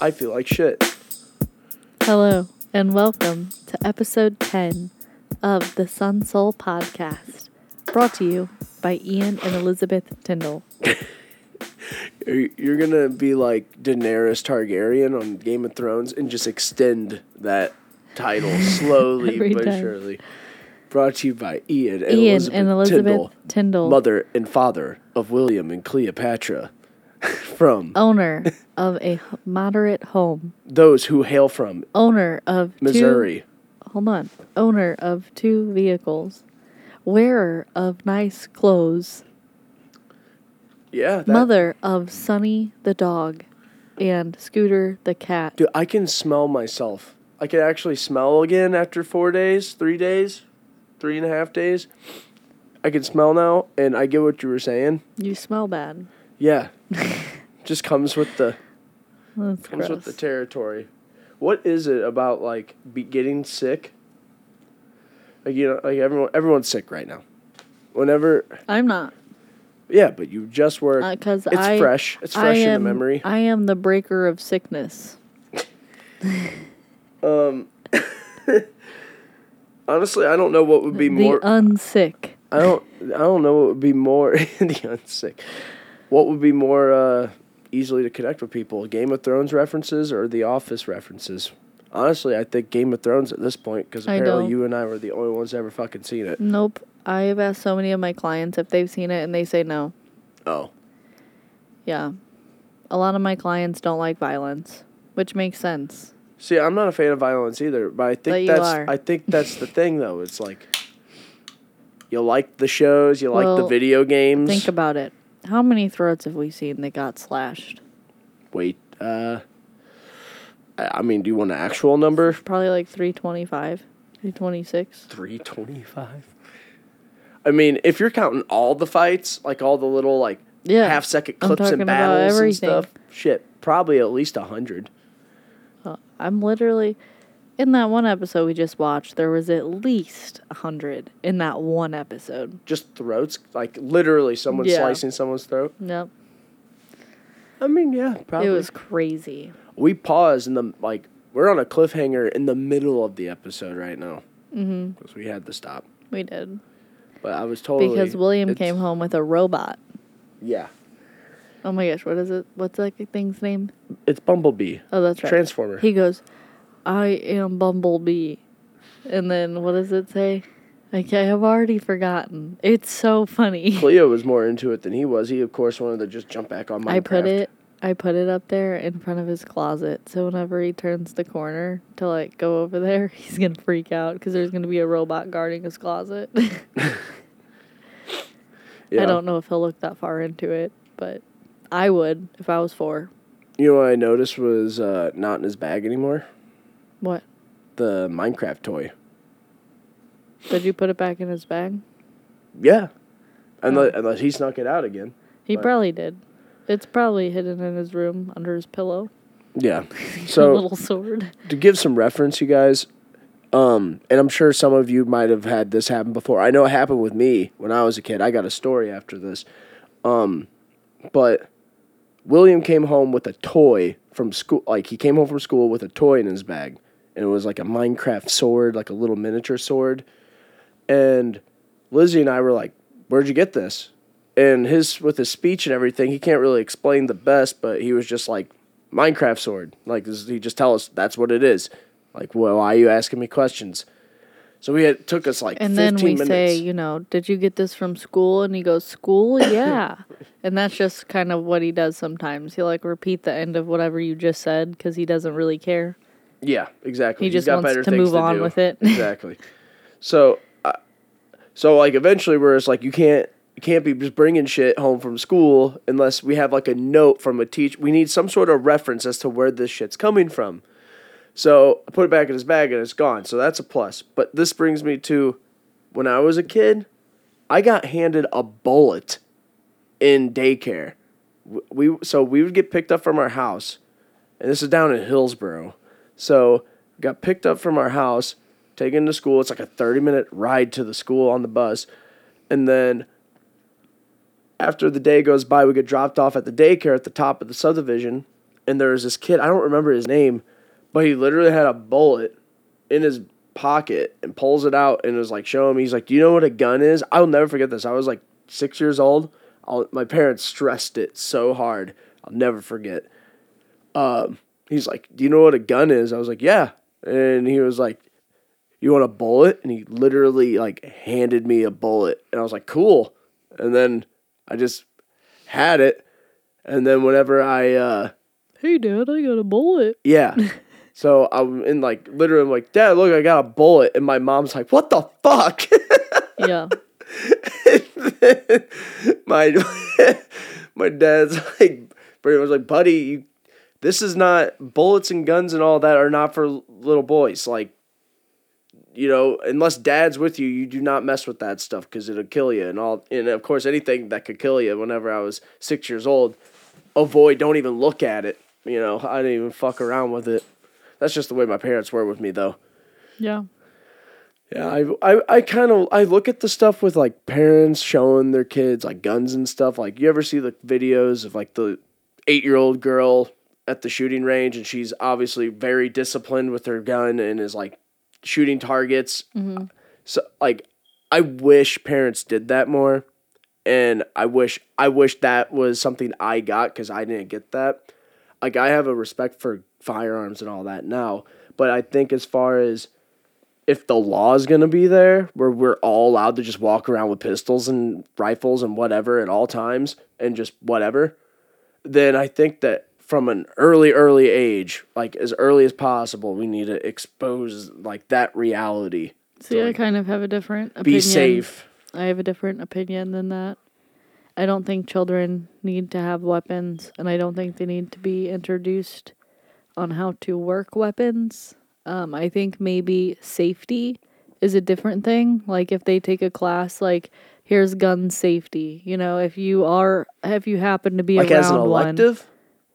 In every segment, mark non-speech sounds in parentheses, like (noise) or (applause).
I feel like shit. Hello, and welcome to episode 10 of the Sun Soul Podcast, brought to you by Ian and Elizabeth Tyndall. (laughs) You're gonna be like Daenerys Targaryen on Game of Thrones and just extend that title (laughs) slowly but time. surely. Brought to you by Ian and Ian Elizabeth, and Elizabeth Tyndall, Tyndall, mother and father of William and Cleopatra, (laughs) from owner of a moderate home, those who hail from owner of Missouri. Two, hold on, owner of two vehicles, wearer of nice clothes, Yeah, that, mother of Sunny the dog, and Scooter the cat. Dude, I can smell myself. I can actually smell again after four days, three days, three and a half days. I can smell now, and I get what you were saying. You smell bad. Yeah, just comes with the (laughs) That's comes with the territory. What is it about like be getting sick? Like you know, like everyone everyone's sick right now. Whenever, I'm not. yeah, but you just work. because it's Uh, I fresh. It's I fresh in am, the memory. I am the breaker of sickness. (laughs) Um, (laughs) honestly, I don't know what would be the more. unsick. I don't. I don't know what would be more the unsick. What would be more uh, easily to connect with people? Game of Thrones references or The Office references? Honestly, I think Game of Thrones at this point because apparently you and I were the only ones ever fucking seen it. Nope. I have asked so many of my clients if they've seen it, and they say no. Oh, Yeah, a lot of my clients don't like violence, which makes sense. see, I'm not a fan of violence either, but I think But that's. are. I think that's the thing though. It's like you like the shows, you like the video games. Think about it. How many throats have we seen that got slashed? Wait, uh, I I mean, do you want an actual number? Probably like 325, 326. 325 i mean if you're counting all the fights like all the little like Yeah, half second I'm clips and battles and stuff shit probably at least 100 Uh, I'm literally in that one episode we just watched. There was at least a hundred in that one episode. just throats like literally someone Yeah. slicing someone's throat Yep, i mean yeah probably it was crazy. we pause in the like we're on a cliffhanger in the middle of the episode right now hmm because we had to stop We did but i was totally because William came home with a robot. yeah Oh my gosh, what is it? What's that thing's name? it's bumblebee Oh, that's right. transformer He goes, "I am Bumblebee," and then what does it say? Like I have already forgotten. It's so funny. (laughs) cleo was more into it than he was he of course wanted to just jump back on Minecraft. I put it I put it up there in front of his closet. So whenever he turns the corner to like go over there, (laughs) he's going to freak out because there's going to be a robot guarding his closet. (laughs) yeah. I don't know if he'll look that far into it, but I would if I was 4. You know what I noticed was uh, not in his bag anymore? What? The Minecraft toy. Did you put it back in his bag? Yeah. Unless, Oh. unless he snuck it out again. He But- probably did. It's probably hidden in his room under his pillow. Yeah. (laughs) a So little sword. to give some reference, you guys, um, and I'm sure some of you might have had this happen before. I know it happened with me when I was a kid. I got a story after this. Um, but William came home with a toy from school. Like he came home from school with a toy in his bag, and it was like a Minecraft sword, like a little miniature sword. And Lizzie and I were like, "Where'd you get this?" And his with his speech and everything, he can't really explain the best, but he was just like Minecraft sword. Like he just tell us that's what it is. Like, well, why are you asking me questions? So we had took us like And then we minutes. say, you know, did you get this from school? And he goes, school? (coughs) Yeah. and that's just kind of what he does sometimes. He'll like repeat the end of whatever you just said because he doesn't really care. Yeah, exactly. He just got wants better to move on do. with it. (laughs) exactly. So, uh, so like eventually, where it's like you can't you can't be just bringing shit home from school unless we have like a note from a teacher. We need some sort of reference as to where this shit's coming from. So I put it back in his bag and it's gone. So that's a plus. But this brings me to when I was a kid, I got handed a bullet in daycare. We so we would get picked up from our house, and this is down in Hillsboro. So got picked up from our house, taken to school. It's like a thirty minute ride to the school on the bus, and then after the day goes by, we get dropped off at the daycare at the top of the subdivision, and there was this kid. I don't remember his name, but he literally had a bullet in his pocket and pulls it out and was like, "Show him." He's like, "Do you know what a gun is?" I'll never forget this. I was like six years old. I'll, my parents stressed it so hard. I'll never forget. Um, he's like, "Do you know what a gun is?" I was like, "Yeah," and he was like, "You want a bullet?" And he literally like handed me a bullet, and I was like, "Cool." And then I just had it, and then whenever I, uh, Hey, Dad, I got a bullet. (laughs) yeah. So I'm in like literally I'm like, Dad, look, I got a bullet, and my mom's like, What the fuck? (laughs) Yeah. (laughs) my my dad's like pretty much like, buddy, you, this is not bullets and guns and all that are not for little boys. Like, you know, unless dad's with you, you do not mess with that stuff because it'll kill you and all. And of course, anything that could kill you. Whenever I was six years old, avoid. Don't even look at it. You know, I didn't even fuck around with it. That's just the way my parents were with me, though. Yeah. Yeah, I I, I kind of I look at the stuff with like parents showing their kids like guns and stuff. Like you ever see the videos of like the eight year old girl at the shooting range and she's obviously very disciplined with her gun and is like shooting targets. Mm-hmm. So like I wish parents did that more, and I wish I wish that was something I got because I didn't get that. Like I have a respect for firearms and all that now, but I think as far as if the law is going to be there where we're all allowed to just walk around with pistols and rifles and whatever at all times and just whatever, then I think that from an early, early age, like as early as possible, we need to expose like that reality. See, I kind of have a different opinion. Be safe. I have a different opinion than that. I don't think children need to have weapons, and I don't think they need to be introduced on how to work weapons. Um, I think maybe safety is a different thing. Like if they take a class, like here's gun safety. You know, if you are, if you happen to be Like around as an one, elective?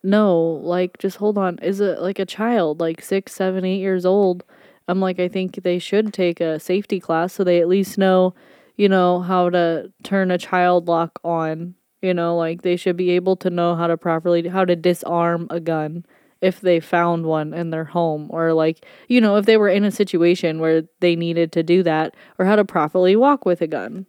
No, like just hold on. Is it like a child, like six, seven, eight years old? I'm like, I think they should take a safety class so they at least know, you know, how to turn a child lock on. You know, like they should be able to know how to properly how to disarm a gun if they found one in their home or like, you know, if they were in a situation where they needed to do that or how to properly walk with a gun.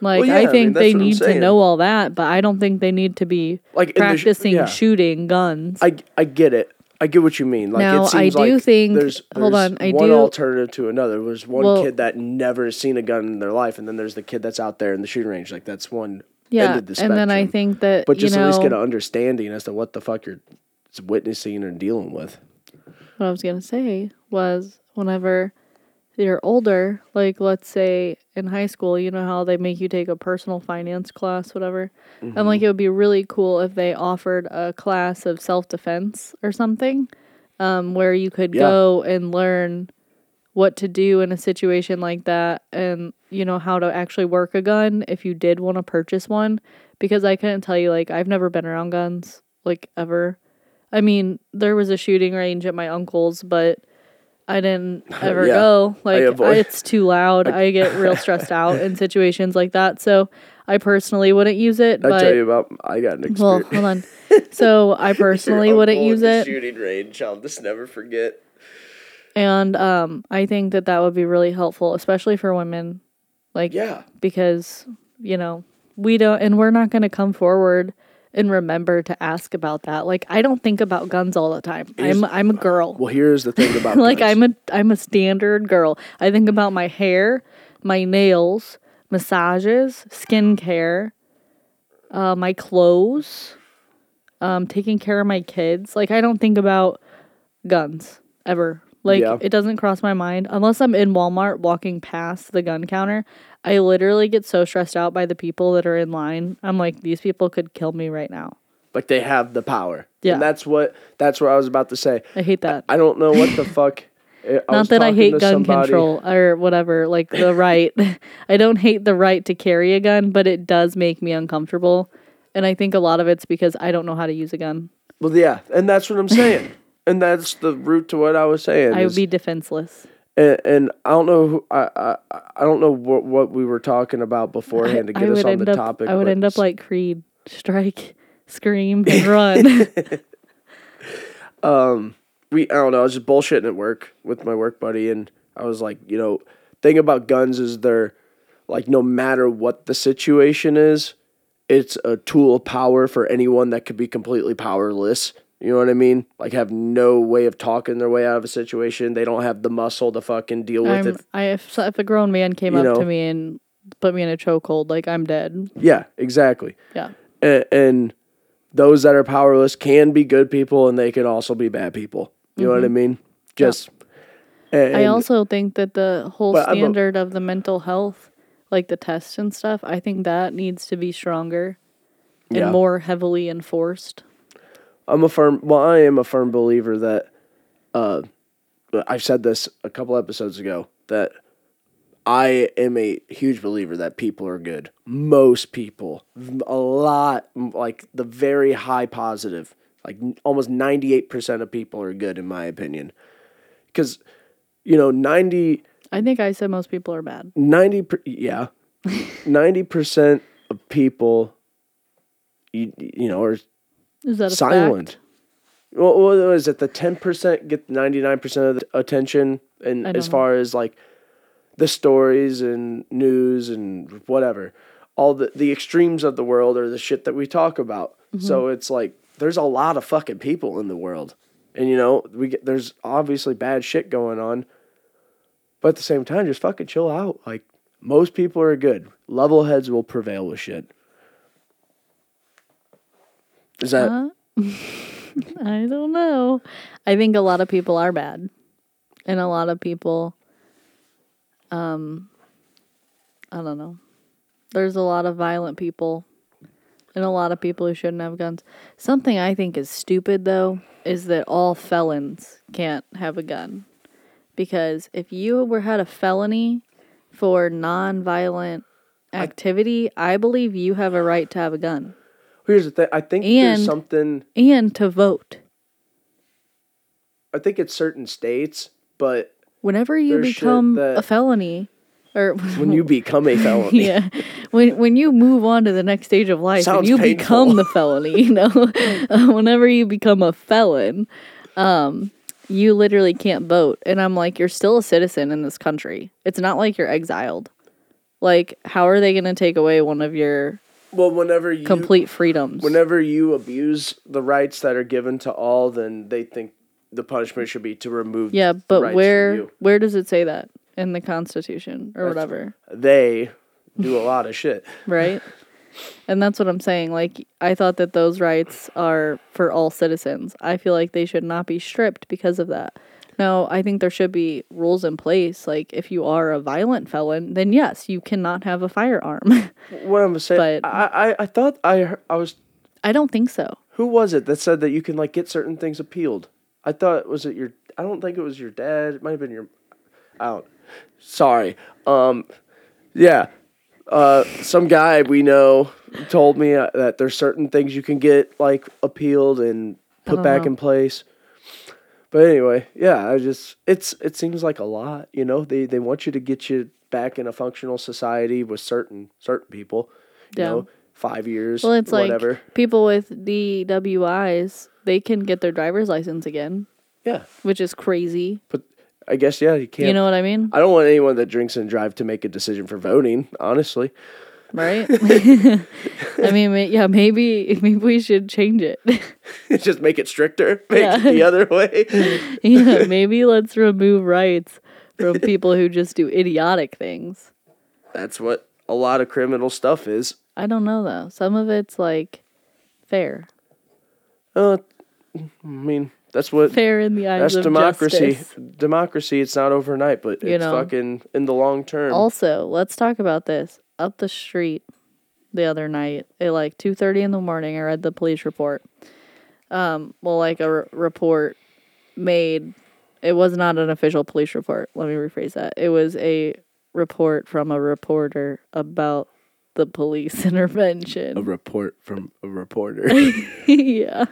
Like Well, yeah, I I mean, think they need to know all that, but I don't think they need to be Like in the sh- practicing yeah. shooting guns. I, I get it. I get what you mean. Like Now, it I do like think- there's, hold on, I one do- alternative to another. There's one Well- kid that never has seen a gun in their life, and then there's the kid that's out there in the shooting range. Like that's one end yeah, of the and then I think that but just you at least get an understanding as to what the fuck you're witnessing or dealing with. what I was gonna say was whenever you're older, like let's say in high school, you know how they make you take a personal finance class, whatever. And Mm-hmm. like it would be really cool if they offered a class of self defense or something, um, where you could Yeah. go and learn what to do in a situation like that and you know how to actually work a gun if you did want to purchase one because I couldn't tell you like I've never been around guns like ever. I mean, there was a shooting range at my uncle's, but I didn't (laughs) ever Yeah. go. Like avoid- it's too loud. (laughs) I get real stressed out in situations like that. So I personally wouldn't use it. I but tell you about. I got an experience. well, hold on. (laughs) So I personally wouldn't use it. Shooting range. I'll just never forget. And um, I think that that would be really helpful, especially for women. Like, Yeah. because, you know, we don't, and we're not going to come forward and remember to ask about that. Like, I don't think about guns all the time. I'm, I'm a girl. Well, here's the thing about (laughs) like, guns. I'm a, I'm a standard girl. I think about my hair, my nails, massages, skincare, uh, my clothes, um, taking care of my kids. Like, I don't think about guns ever. Like Yeah. it doesn't cross my mind unless I'm in Walmart walking past the gun counter. I literally get so stressed out by the people that are in line. I'm like, these people could kill me right now. like they have the power. Yeah. And that's what that's what I was about to say. I hate that. I don't know what the (laughs) fuck. Eh, I Not that I hate gun somebody- control or whatever, like the (laughs) right. (laughs) I don't hate the right to carry a gun, but it does make me uncomfortable. And I think a lot of it's because I don't know how to use a gun. Well, yeah, and that's what I'm saying. and that's the root to what I was saying. I would be defenseless. And, and I don't know who I, I I don't know what what we were talking about beforehand to I get us on end the up topic. I would end up like Creed, strike, (laughs) scream, and (laughs) run. (laughs) um, we I don't know. I was just bullshitting at work with my work buddy, and I was like, you know, thing about guns is they're like no matter what the situation is, it's a tool of power for anyone that could be completely powerless. You know what I mean? Like have no way of talking their way out of a situation. They don't have the muscle to fucking deal with I'm, it. I if, if a grown man came You up know. to me and put me in a chokehold, like I'm dead. Yeah, exactly. Yeah. and, and those that are powerless can be good people and they can also be bad people. You know what I mean? Just and, Mm-hmm. I also think that the whole But I'm a- standard of the mental health, like the tests and stuff, I think that needs to be stronger and Yeah. more heavily enforced. I'm a firm well, I am a firm believer that uh I've said this a couple episodes ago that I am a huge believer that people are good. Most people, a lot, like the very high positive, like almost 98% of people are good, in my opinion. Because, you know, 90, I think I said most people are bad. 90 per, yeah (laughs) 90% of people you, you know are Is that a silent. Fact? well, what is it the 10% get 99% of the attention and as far as like the stories and news and whatever all the the extremes of the world are the shit that we talk about. Mm-hmm. so it's like there's a lot of fucking people in the world. And you know we get there's obviously bad shit going on but at the same time just fucking chill out. Like most people are good. Level heads will prevail with shit is that Huh? (laughs) I don't know. I think a lot of people are bad. And a lot of people um I don't know. There's a lot of violent people and a lot of people who shouldn't have guns. Something I think is stupid though is that all felons can't have a gun. Because if you were had a felony for non-violent activity, I believe you have a right to have a gun Here's the thing. I think And- there's something. and to vote. I think it's certain states, but Whenever you become that- a felony, or (laughs) when you become a felony, (laughs) yeah, when when you move on to the next stage of life and you painful. become the felony, (laughs) you know, uh, whenever you become a felon, um, you literally can't vote. And I'm like, you're still a citizen in this country. It's not like you're exiled. Like, how are they going to take away one of your well, whenever you complete freedoms? whenever you abuse the rights that are given to all, then they think the punishment should be to remove. yeah, the but where where does it say that in the Constitution or That's- whatever? they do a lot of shit. (laughs) right? And that's what I'm saying. Like, I thought that those rights are for all citizens. I feel like they should not be stripped because of that. No, I think there should be rules in place. Like, if you are a violent felon, then yes, you cannot have a firearm. What I'm saying, But- I, I I thought I heard- I was I don't think so. who was it that said that you can like get certain things appealed? I thought was it your I don't think it was your dad. It might have been your I don't sorry. Um yeah. Uh some guy we know told me uh, that there's certain things you can get like appealed and put back know. in place. But anyway, yeah, I just it's it seems like a lot, you know. They they want you to get you back in a functional society with certain certain people. You Yeah. know, 5 years Well, it's whatever. like people with DWIs, they can get their driver's license again, yeah. which is crazy. But I guess yeah, you can't. You know what I mean? I don't want anyone that drinks and drive to make a decision for voting. Honestly, Right? (laughs) (laughs) I mean, yeah, maybe maybe we should change it. (laughs) just make it stricter. Make Yeah. it the other way. yeah, maybe let's remove rights from people who just do idiotic things. That's what a lot of criminal stuff is. I don't know though. Some of it's like fair, Uh, I mean, that's what. fair in the eyes That's of democracy. justice. Democracy. It's not overnight, but You it's know. fucking in the long term. Also, let's talk about this. Up the street the other night at like two thirty in the morning, I read the police report. Um, well, like a r- report made. It was not an official police report. Let me rephrase that. It was a report from a reporter about the police (laughs) intervention. a report from a reporter. (laughs) yeah.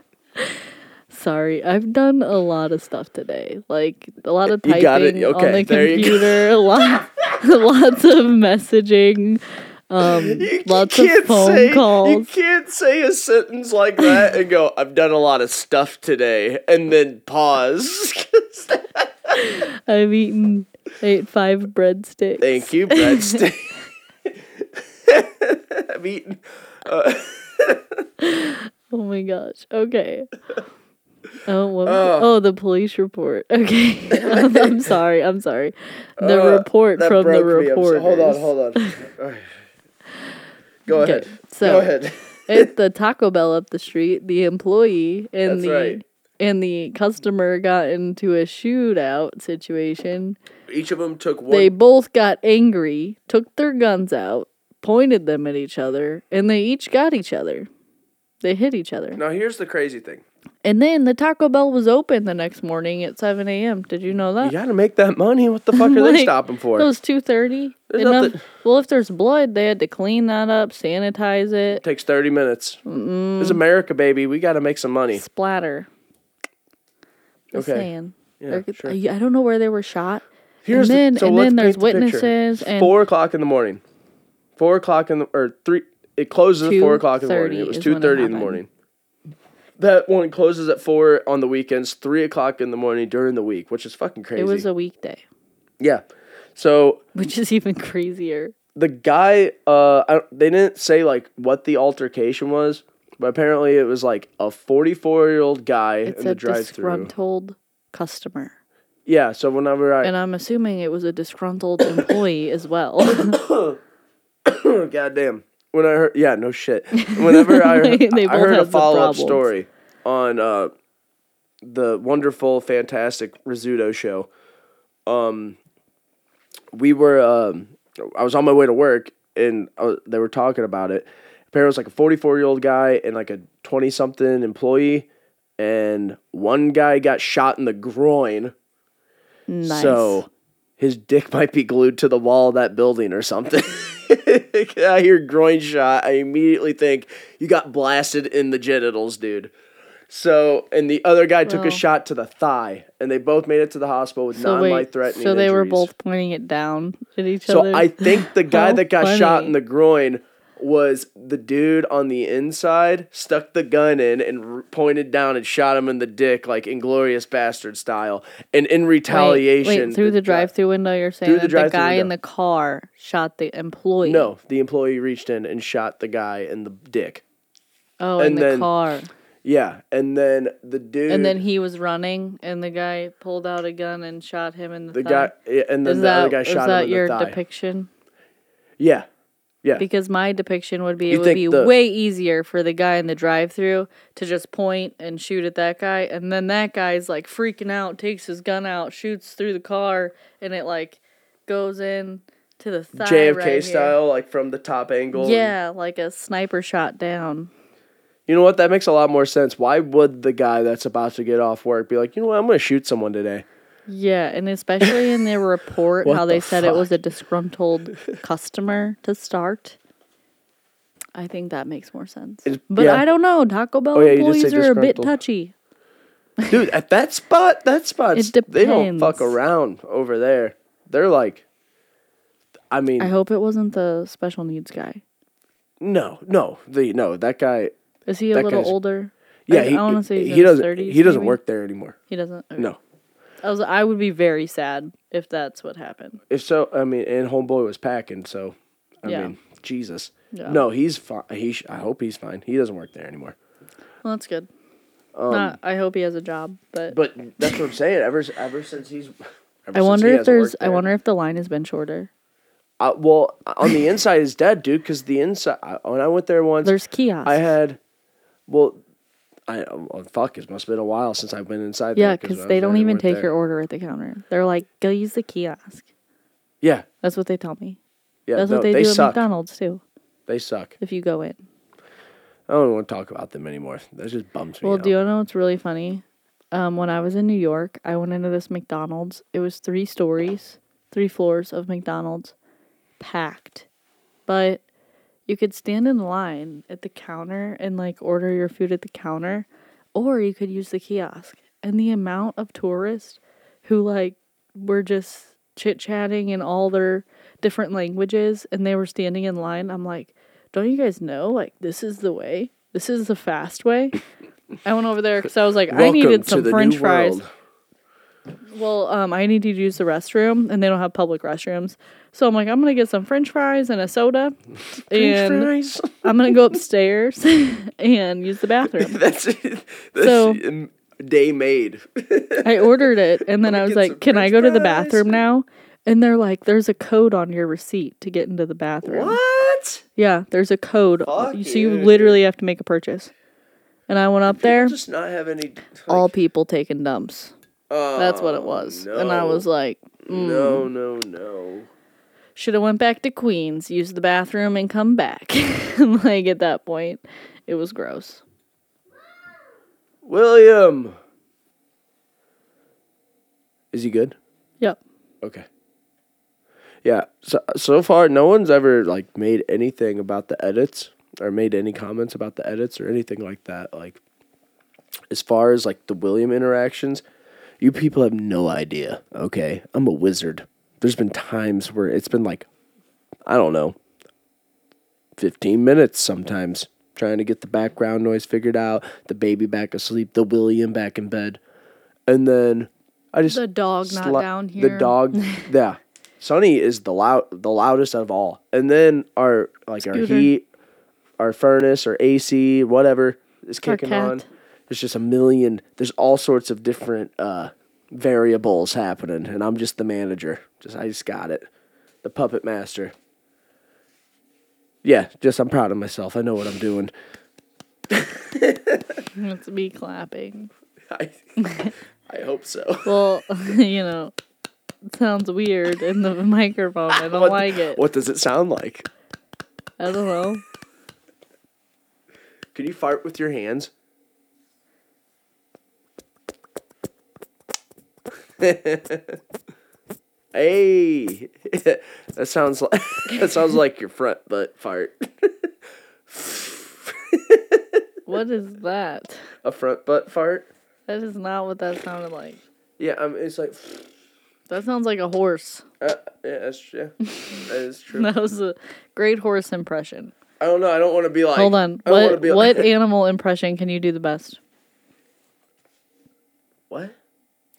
Sorry, I've done a lot of stuff today. Like a lot of typing on the there computer, a lot, (laughs) (laughs) lots of messaging. Um, You lots of can't phone say, You can't say a sentence like that and go, "I've done a lot of stuff today," and then pause. I've eaten ate five breadsticks. Thank you, breadstick. (laughs) I've eaten. (laughs) Oh my gosh. Okay. (laughs) Oh, what it? oh, the police report. (laughs) Okay, (laughs) I'm, I'm sorry. I'm sorry. The Uh, report from the report. so- Hold on, hold on. Go Okay, ahead. so- Go ahead. At the Taco Bell up the street, the employee and That's the right. and the customer got into a shootout situation. Each of them took one. They both got angry, took their guns out, pointed them at each other, and they each got each other. They hit each other. now here's the crazy thing. And then the Taco Bell was open the next morning at 7 a.m. Did you know that? You gotta make that money. What the fuck are they (laughs) stopping for? It was 2.30. There's Enough- um, Well, if there's blood, they had to clean that up, sanitize it, takes 30 minutes. It's America, baby. We gotta make some money. splatter. Just Okay. saying. Yeah, sure. I, don't know where they were shot. Here's and then, the, so and then there's the picture. witnesses and Four o'clock in the morning. Four o'clock in the or three. It closes at four o'clock in the morning. It was two thirty it in the morning. That one closes at four on the weekends, three o'clock in the morning during the week, which is fucking crazy. it was a weekday, yeah. So which is even crazier. the guy, uh, I, they didn't say like what the altercation was, but apparently it was like a forty-four year old guy It's in a the drive-through. disgruntled customer. Yeah. So whenever I, And I'm assuming it was a disgruntled employee as well. (coughs) (coughs) Goddamn. When I heard, yeah, no shit. (laughs) Whenever I, heard, I heard a follow up story on uh, the wonderful, fantastic Rizzuto show. Um, we were, um, I was on my way to work and was, they were talking about it. Apparently, it was like a 44 year old guy and like a 20 something employee, and one guy got shot in the groin. nice. So his dick might be glued to the wall of that building or something. (laughs) (laughs) I hear groin shot. I immediately think you got blasted in the genitals, dude. So, and the other guy took a shot to the thigh, and they both made it to the hospital with so non-life threatening. so they were both pointing it down at each So other. So I think the (laughs) guy that got shot in the groin was the dude on the inside stuck the gun in and r- pointed down and shot him in the dick like inglorious bastard style and in retaliation Wait, through the guy- drive-through window, you're saying Through the that the drive-through guy in the car shot the employee. No, the employee reached in and shot the guy in the dick. Oh, in and the then- car. Yeah, and then the dude, And then he was running, and the guy pulled out a gun and shot him in the. the thigh. guy, yeah, and then Is the that other guy is shot that him in your the thigh. depiction? yeah, yeah, Because my depiction would be You it would think be the- way easier for the guy in the drive-through to just point and shoot at that guy, and then that guy's like freaking out, takes his gun out, shoots through the car, and it like goes in to the thigh. JFK right here. style, like from the top angle. Yeah, like a sniper shot down. You know what? That makes a lot more sense. Why would the guy that's about to get off work be like, you know what? I'm going to shoot someone today. Yeah, and especially in the report, (laughs) how they the said it was a disgruntled (laughs) customer to start. I think that makes more sense. It's- But yeah. I don't know. Taco Bell Oh, yeah, employees are a bit touchy. Dude, at that spot, that spot, they don't fuck around over there. They're like, I mean, I hope it wasn't the special needs guy. no, no, the no, that guy, Is he a little older? yeah, I, he, I want to say he's he in his doesn't, 30s. he doesn't maybe? work there anymore. He doesn't. okay. No, I was. I would be very sad if that's what happened. if so, I mean, and homeboy was packing, so I Yeah. mean, Jesus, Yeah. no, he's fine. He, sh- I hope he's fine. He doesn't work there anymore. Well, that's good. Not, I hope he has a job, but, Um, But that's what I'm saying. Ever, ever since he's, ever I wonder if there's. worked I wonder if the line has been shorter. Uh, well, on the inside is dead, dude. Because the inside, when I went there once, There's kiosks. I had, well, I oh, fuck. It must have been a while since I've been inside. Yeah, because they don't even take there. your order at the counter. They're like, go use the kiosk. Yeah, That's what they tell me. yeah. That's no, what they, they do suck. at McDonald's too. They suck. If you go in. I don't want to talk about them anymore. That just bums me Well, out. do you know what's really funny? Um, when I was in New York, I went into this McDonald's. It was three stories, three floors of McDonald's, packed. But you could stand in line at the counter and like order your food at the counter, or you could use the kiosk. And the amount of tourists who like were just chit chatting and all their different languages and they were standing in line. I'm like, don't you guys know? Like, this is the way. This is the fast way. I went over there because I was like, I needed some French fries. world. Well, um, I need to use the restroom, and they don't have public restrooms. So I'm like, I'm gonna get some French fries and a soda, (laughs) and fries. I'm gonna go upstairs (laughs) and use the bathroom. (laughs) that's that's So- day made. I ordered it, and then I was like, "Can I French go to the bathroom now?" And they're like, "There's a code on your receipt to get into the bathroom." what? Yeah, there's a code, Fuck so you yeah, literally have to make a purchase. And I went up there, Just not have any. Like, all people taking dumps. That's what it oh, was, and I was like, mm. No, no, no. should have went back to Queens, use the bathroom, and come back. (laughs) like at that point, it was gross. William. Is he good? Yep. Okay. Yeah. So so far, no one's ever like made anything about the edits or made any comments about the edits or anything like that. Like, as far as like the William interactions, you people have no idea. Okay, I'm a wizard. There's been times where it's been like, I don't know, fifteen minutes sometimes trying to get the background noise figured out, the baby back asleep, the William back in bed, and then I just The dog not sli- down here. The dog, (laughs) yeah. Sonny is the loud, the loudest of all, and then our like our heat, our furnace, or AC, whatever is kicking on. There's just a million. There's all sorts of different uh, variables happening, and I'm just the manager. Just I just got it, the puppet master. Yeah, just I'm proud of myself. I know what I'm doing. (laughs) It's me clapping. I, I hope so. (laughs) Well, (laughs) you know, it sounds weird in the microphone. I don't What- like it. What does it sound like? I don't know. Can you fart with your hands? (laughs) hey, (laughs) that sounds like (laughs) that sounds like your front butt fart. What is that? A front butt fart? That is not what that sounded like. Yeah, um, it's like That sounds like a horse. uh, yeah, that's yeah, that is true. That was a great horse impression. I don't know. I don't want to be like. Hold on. What what animal impression can you do the best? what?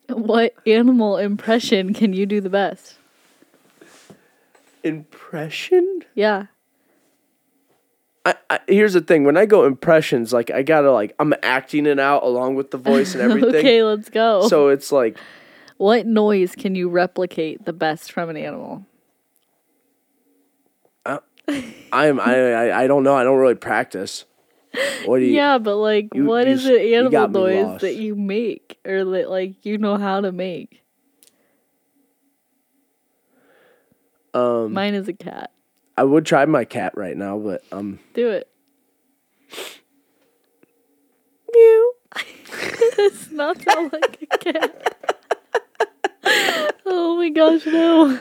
What animal impression can you do the best? Impression? Yeah. I, I, here's the thing. When I go impressions, like I gotta like I'm acting it out along with the voice and (laughs) everything. okay, let's go. So it's like what noise can you replicate the best from an animal? Uh, I'm I, I I don't know. I don't really practice. What do you? yeah, but like, you- what you is an animal noise lost. that you make or that like you know how to make? Um, Mine is a cat. I would try my cat right now, but um. Do it. Meow. (laughs) It's not sound like a cat. oh my gosh, no.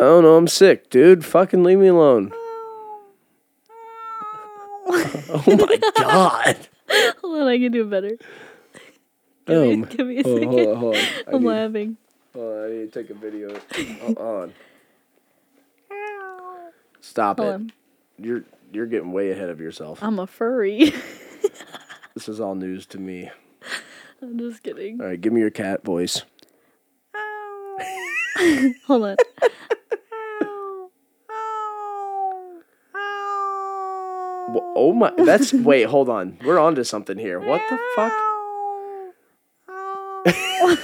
Oh no, I'm sick, dude. Fucking leave me alone. (laughs) oh my god. (laughs) Hold on, I can do it better. Give, Oh, me, um, give me a hold, second. hold on, hold I'm need, laughing. hold on, I need to take a video. (laughs) Hold on. Stop Hold it. on. You're you're getting way ahead of yourself. I'm a furry. This is all news to me. I'm just kidding. All right, give me your cat voice. Hold on. Oh my, that's wait, hold on. We're on to something here. What the fuck? (laughs)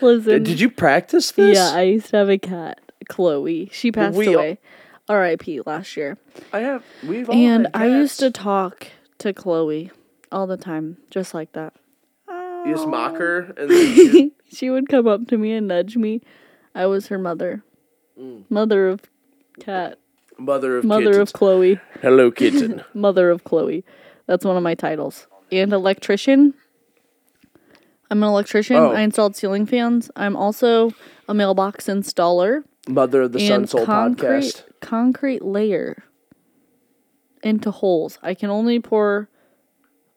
Listen. Did you practice this? Yeah, I used to have a cat, Chloe. She passed We all- away. R.I.P. last year. I have. We've all And I used to talk to Chloe all the time, just like that. You just mock her, and then (laughs) She would come up to me and nudge me. I was her mother. Mm. Mother of cat. Mother of Mother kittens. of Chloe. Hello, kitten. (laughs) Mother of Chloe. That's one of my titles. And electrician. I'm an electrician. Oh. I installed ceiling fans. I'm also a mailbox installer Mother of the Sun Soul concrete podcast. concrete layer into holes. I can only pour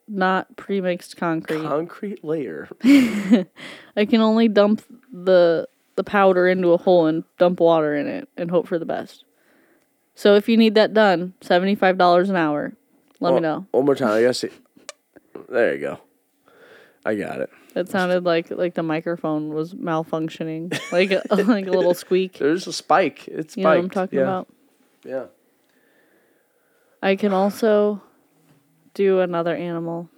not pre-mixed concrete. Concrete layer. (laughs) I can only dump the the powder into a hole and dump water in it and hope for the best. So if you need that done, seventy five dollars an hour. Let me know. One more time. I guess. It, there you go. I got it. It sounded like like the microphone was malfunctioning, (laughs) like a, like a little (laughs) squeak. There's a spike. It's spiked. You know what I'm talking yeah. about. Yeah. I can also do another animal.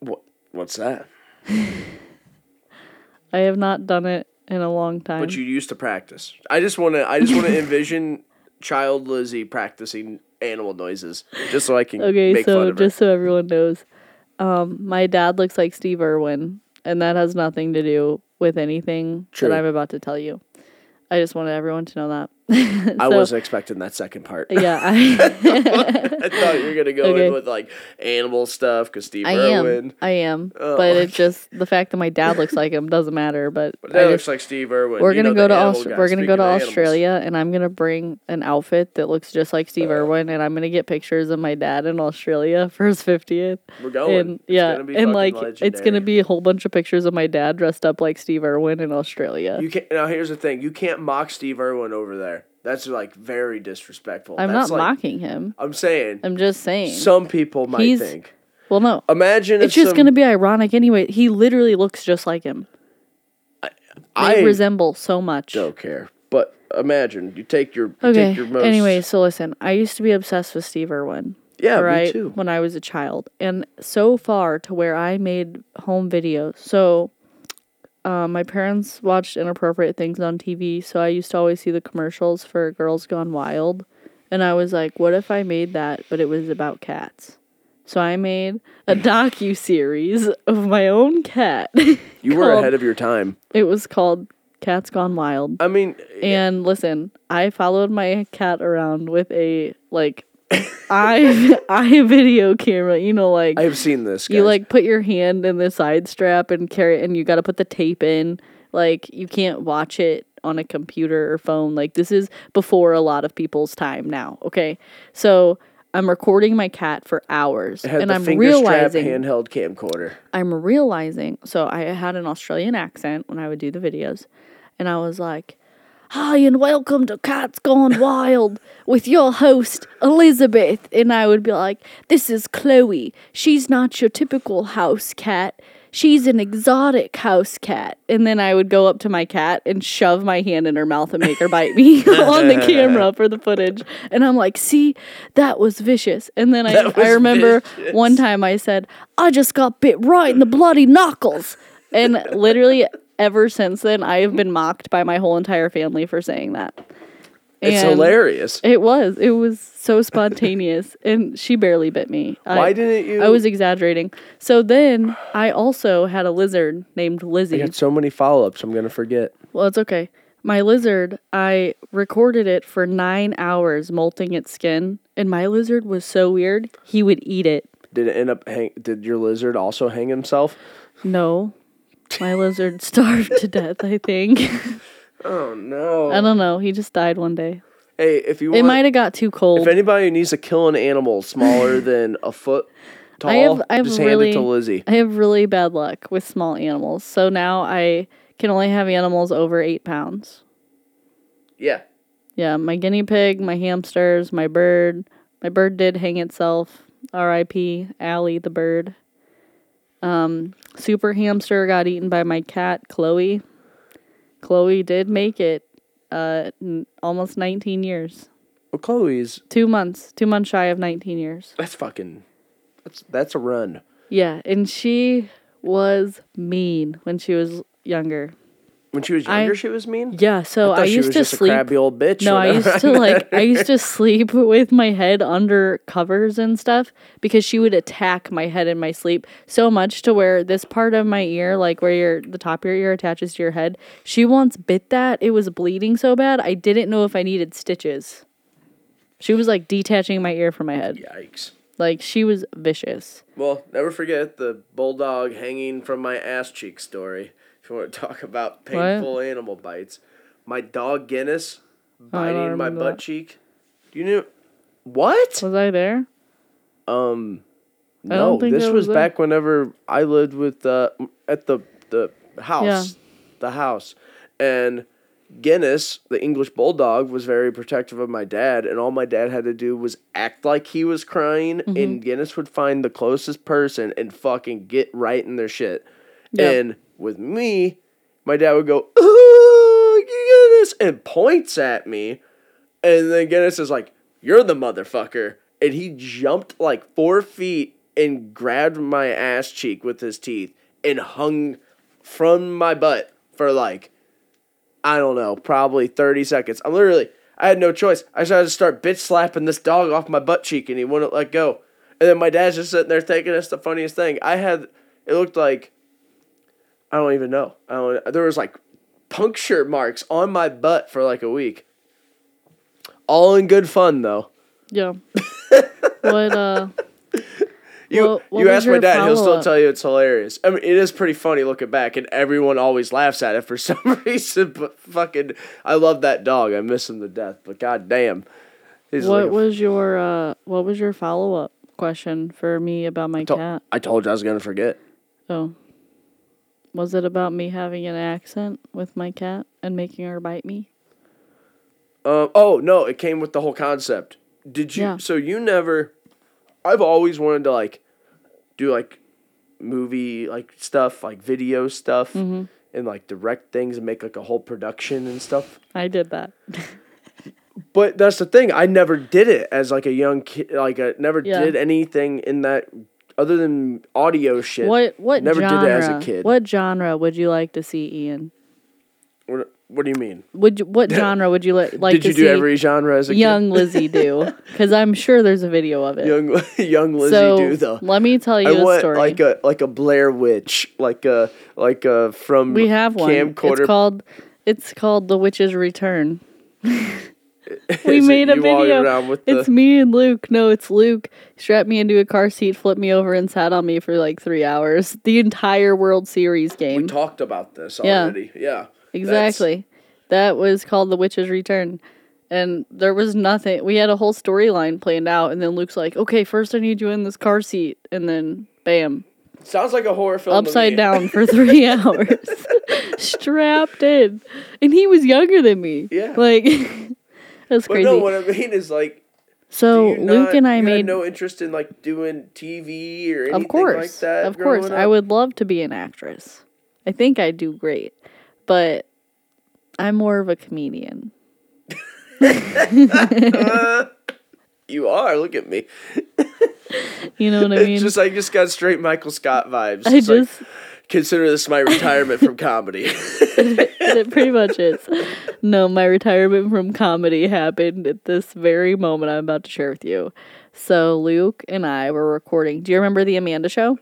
What? What's that? (laughs) I have not done it in a long time. But you used to practice. I just want to. I just want to envision child Lizzie practicing animal noises, just so I can okay, make fun so just so everyone knows, um, my dad looks like Steve Irwin, and that has nothing to do with anything True. that I'm about to tell you. I just wanted everyone to know that. (laughs) I wasn't expecting that second part. Yeah, (laughs) I, I thought you were gonna go Okay. in with like animal stuff because Steve I Irwin. am. I am. Oh, but it's (laughs) just the fact that my dad looks like him doesn't matter. But But I looks like Steve Irwin. we're gonna know, go to animal Aus- guy, we're gonna go to animals. Australia, and I'm gonna bring an outfit that looks just like Steve uh. Irwin, and I'm gonna get pictures of my dad in Australia for his fiftieth. We're going. And It's yeah, gonna be and like it's gonna be a whole bunch of pictures of my dad dressed up like Steve Irwin in Australia. You can't. Now here's the thing: you can't mock Steve Irwin over there. That's like very disrespectful. I'm That's not like, mocking him. I'm saying I'm just saying. some people might He's- think. well, no, Imagine it's just some, gonna be ironic anyway. He literally looks just like him. They I resemble so much. don't care, but imagine you take your you Okay. take your most. Anyway, so listen, I used to be obsessed with Steve Irwin. yeah, right me too. when I was a child, and so far to where I made home videos. So, uh, my parents watched inappropriate things on TV, so I used to always see the commercials for Girls Gone Wild, and I was like, "What if I made that, but it was about cats?" So I made a (laughs) docu series of my own cat. (laughs) You were ahead of your time. It was called Cats Gone Wild. I mean, And listen, I followed my cat around with a like (laughs) i i video camera. You know, like I've seen this. you like put your hand in the side strap and carry it, and you got to put the tape in. Like you can't watch it on a computer or phone. Like this is before a lot of people's time now. Okay, so. I'm recording my cat for hours, and I'm realizing handheld camcorder. I'm realizing. So I had an Australian accent when I would do the videos, and I was like, "Hi and welcome to Cats Gone Wild with your host Elizabeth." And I would be like, "This is Chloe. She's not your typical house cat. She's an exotic house cat." And then I would go up to my cat and shove my hand in her mouth and make her bite me (laughs) on the camera for the footage. And I'm like, "See, that was vicious." And then I That was I remember vicious. one time I said, I just got bit right in the bloody knuckles. And literally ever since then, I have been mocked by my whole entire family for saying that. It's And hilarious. It was. It was so spontaneous. (laughs) and she barely bit me. I, Why didn't you? I was exaggerating. So then I also had a lizard named Lizzie. I got so many follow ups. I'm gonna forget. Well, it's okay. My lizard, I recorded it for nine hours molting its skin. And my lizard was so weird, he would eat it. Did it end up hang? Did your lizard also hang himself? No. My lizard starved to death, I think. (laughs) Oh no! I don't know. He just died one day. Hey, if you It might have got too cold. if anybody needs to kill an animal smaller (laughs) than a foot tall, I have- I have just really- hand it to Lizzie. I have really bad luck with small animals. So now I can only have animals over eight pounds. Yeah, Yeah, my guinea pig, my hamsters, my bird. My bird did hang itself. R.I.P. Allie the bird. Um, super hamster got eaten by my cat Chloe. Chloe did make it. Uh, n- almost 19 years. well, Chloe's Two months. Two months shy of 19 years. that's fucking that's that's a run. Yeah, and she was mean when she was younger. When she was I- younger, she was mean. Yeah, so I, I, she used was to just sleep. a crabby old bitch. No, I used to like. I used to (laughs) sleep with my head under covers and stuff because she would attack my head in my sleep so much to where this part of my ear, like where your the top of your ear attaches to your head, she once bit that. It was bleeding so bad I didn't know if I needed stitches. She was like detaching my ear from my head. Yikes. Like she was vicious. Well, never forget the bulldog hanging from my ass cheek story. If you want to talk about painful animal bites, my dog Guinness biting my butt that. cheek. Do you know what? Was I there? Um, no, this was, was back whenever I lived with uh at the the house, Yeah. the house, and Guinness, the English bulldog, was very protective of my dad, and all my dad had to do was act like he was crying, Mm-hmm. and Guinness would find the closest person and fucking get right in their shit. Yep. And with me, my dad would go, "Oh, Guinness," and points at me, and then Guinness is like, "You're the motherfucker," and he jumped like four feet and grabbed my ass cheek with his teeth and hung from my butt for like I don't know, probably 30 seconds. I'm literally, I had no choice. I had to start bitch slapping this dog off my butt cheek and he wouldn't let go. And then my dad's just sitting there thinking it's the funniest thing. I had, it looked like, I don't even know. I don't, there was like puncture marks on my butt for like a week. All in good fun though. Yeah. (laughs) what uh You Well, what you ask my dad, he'll still tell you it's hilarious. I mean, it is pretty funny looking back, and everyone always laughs at it for (laughs) some reason. But fucking, I love that dog. I miss him to death. But god damn, he's what like was your uh what was your follow up question for me about my to- cat? I told you I was gonna forget. Oh. Was it about me having an accent with my cat and making her bite me? Um, oh no, it came with the whole concept. Did you? Yeah. So you never? I've always wanted to like do like movie like stuff, like video stuff, Mm-hmm. and like direct things and make like a whole production and stuff. I did that. (laughs) But that's the thing. I never did it as like a young kid. Like I never Yeah. did anything in that other than audio shit. What what Never did it genre? as a kid. What genre would you like to see, Ian? What, what do you mean? Would you, what (laughs) genre would you li- like did to you see do every genre as a young Lizzie do? (laughs) Because I'm sure there's a video of it. Young (laughs) young Lizzie so do though. let me tell you I a want story. like a like a Blair Witch, like a like a from we have one. camcorder. It's called it's called The Witch's Return. (laughs) we made a video. with the- It's me and Luke. No, it's Luke. Strapped me into a car seat, flipped me over, and sat on me for like three hours. The entire World Series game. We talked about this already. Yeah. Exactly. That was called The Witch's Return. And there was nothing. We had a whole storyline planned out. And then Luke's like, okay, first I need you in this car seat. And then, bam, sounds like a horror film. upside down for (laughs) three hours, (laughs) strapped in. And he was younger than me. Yeah. Like, that's crazy. But no, what I mean is like so Luke not- and I made. no interest in like doing TV or anything of course. like that. of course. growing I would love to be an actress. I think I do great. But I'm more of a comedian. (laughs) You are. Look at me. You know what I mean? It's just I just got straight Michael Scott vibes. I It's like, just. Consider this my retirement from comedy. (laughs) it pretty much is. No, my retirement from comedy happened at this very moment I'm about to share with you. So Luke and I were recording. Do you remember the Amanda show?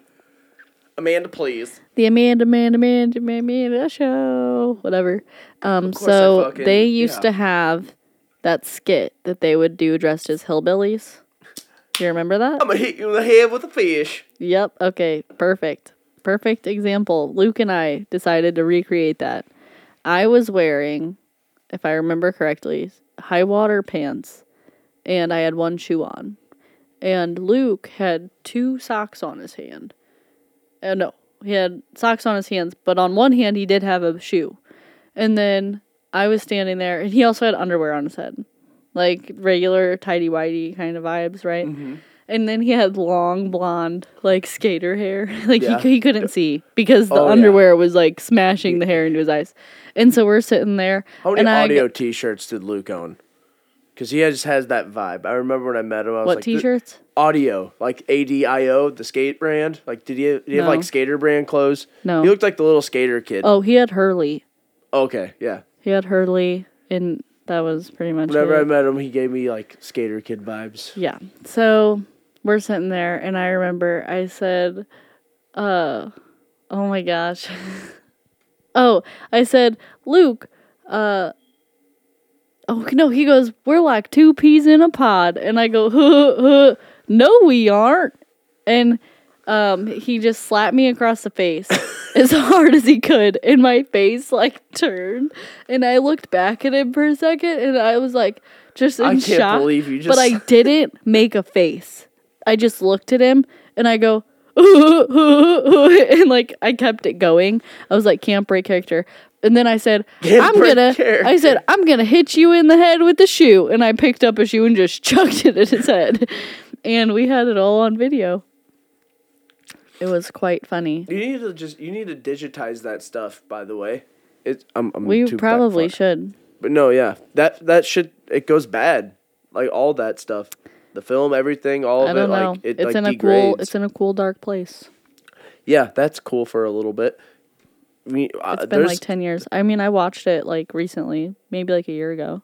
Amanda, please. The Amanda, Amanda, Amanda, Amanda show, whatever. Um, so fucking- they used yeah. to have that skit that they would do dressed as hillbillies. Do you remember that? I'm gonna hit you in the head with a fish. Yep. Okay. Perfect. Perfect example. Luke and I decided to recreate that. I was wearing, if I remember correctly, high water pants, and I had one shoe on. And Luke had two socks on his hand. Uh, no, he had socks on his hands, but on one hand he did have a shoe. And then I was standing there, and he also had underwear on his head, like regular tidy whitey kind of vibes, right? And then he had long blonde, like skater hair. (laughs) like Yeah. he, he couldn't see because the Oh, yeah. underwear was like smashing the hair into his eyes. And so we're sitting there. How many and audio g- T-shirts did Luke own? Because he just has that vibe. I remember when I met him. I was what like, t-shirts? Audio, like ADIO, the skate brand. Like, did you, did you have like skater brand clothes? No. He looked like the little skater kid. Oh, he had Hurley. Okay, yeah. He had Hurley, and that was pretty much Whenever I met him, he gave me like skater kid vibes. Yeah. So we're sitting there, and I remember I said, uh, oh my gosh. (laughs) oh, I said, Luke, uh, oh no, he goes, we're like two peas in a pod. And I go, huh, (laughs) huh, no, we aren't. And um, he just slapped me across the face (laughs) as hard as he could, and my face like turned. And I looked back at him for a second, and I was like, just in I can't shock. believe you But I didn't make a face. I just looked at him, and I go, (laughs) and like I kept it going. I was like camp break character, And then I said, Can't I'm gonna character. I said, I'm gonna hit you in the head with the shoe. And I picked up a shoe and just (laughs) chucked it at his head. And we had it all on video. It was quite funny. You need to just you need to digitize that stuff. By the way, it's I'm, I'm We too probably should. But no, yeah, that that should, it goes bad. Like all that stuff, the film, everything, all of I don't it, know. like it it's like in a cool it's in a cool dark place. yeah, that's cool for a little bit. I mean, uh, It's been like 10 years. I mean, I watched it like recently, maybe like a year ago.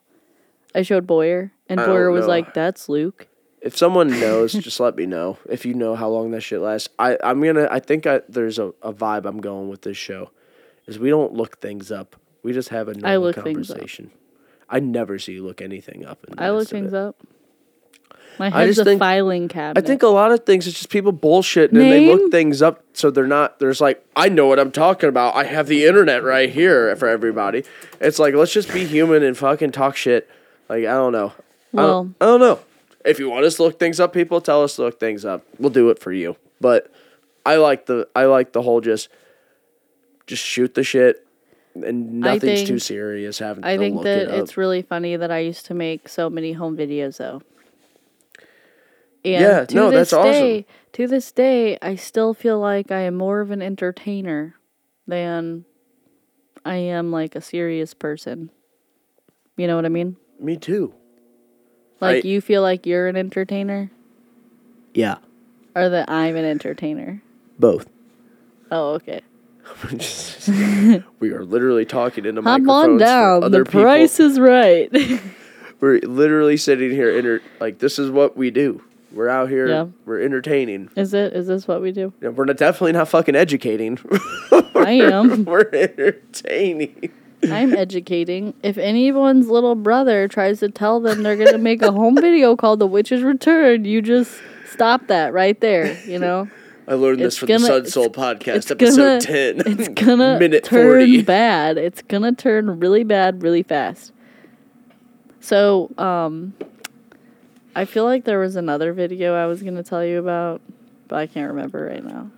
I showed Boyer, and I Boyer was know. like, "That's Luke." if someone knows, (laughs) just let me know. If you know how long that shit lasts, I I'm gonna. I think I, there's a, a vibe I'm going with this show, is we don't look things up. We just have a normal up. conversation. I never see you look anything up. In the I look things up. My I head's just a think- filing cabinet. I think a lot of things it's just people bullshit and they look things up so they're not there's like I know what I'm talking about. I have the internet right here for everybody. It's like let's just be human and fucking talk shit. Like I don't know. I Well- don't, I don't know. If you want us to look things up, people tell us to look things up. We'll do it for you. But I like the I like the whole just just shoot the shit and I nothing's too think- serious having I to think look that it up. it's really funny that I used to make so many home videos though. And Yeah, to no, this that's awesome. day, To this day, I still feel like I am more of an entertainer than I am like a serious person. You know what I mean? Me too. Like I- you feel like you're an entertainer Yeah. or that I'm an entertainer. Both. Oh, okay. (laughs) we are literally talking into Hop microphones on down. other The price is right. (laughs) We're literally sitting here, inter- like this is what we do. We're out here. Yeah. We're entertaining. is it? Is this what we do? Know, We're not, definitely not fucking educating. (laughs) I am. (laughs) We're entertaining. I'm educating. If anyone's little brother tries to tell them they're gonna make a home video called "The Witch's Return," you just stop that right there. You know, I learned this from gonna- the Sun it's- Soul podcast, it's episode gonna- ten. (laughs) it's gonna minute turn forty. bad. It's gonna turn really bad really fast. So, um, I feel like there was another video I was gonna tell you about, but I can't remember right now.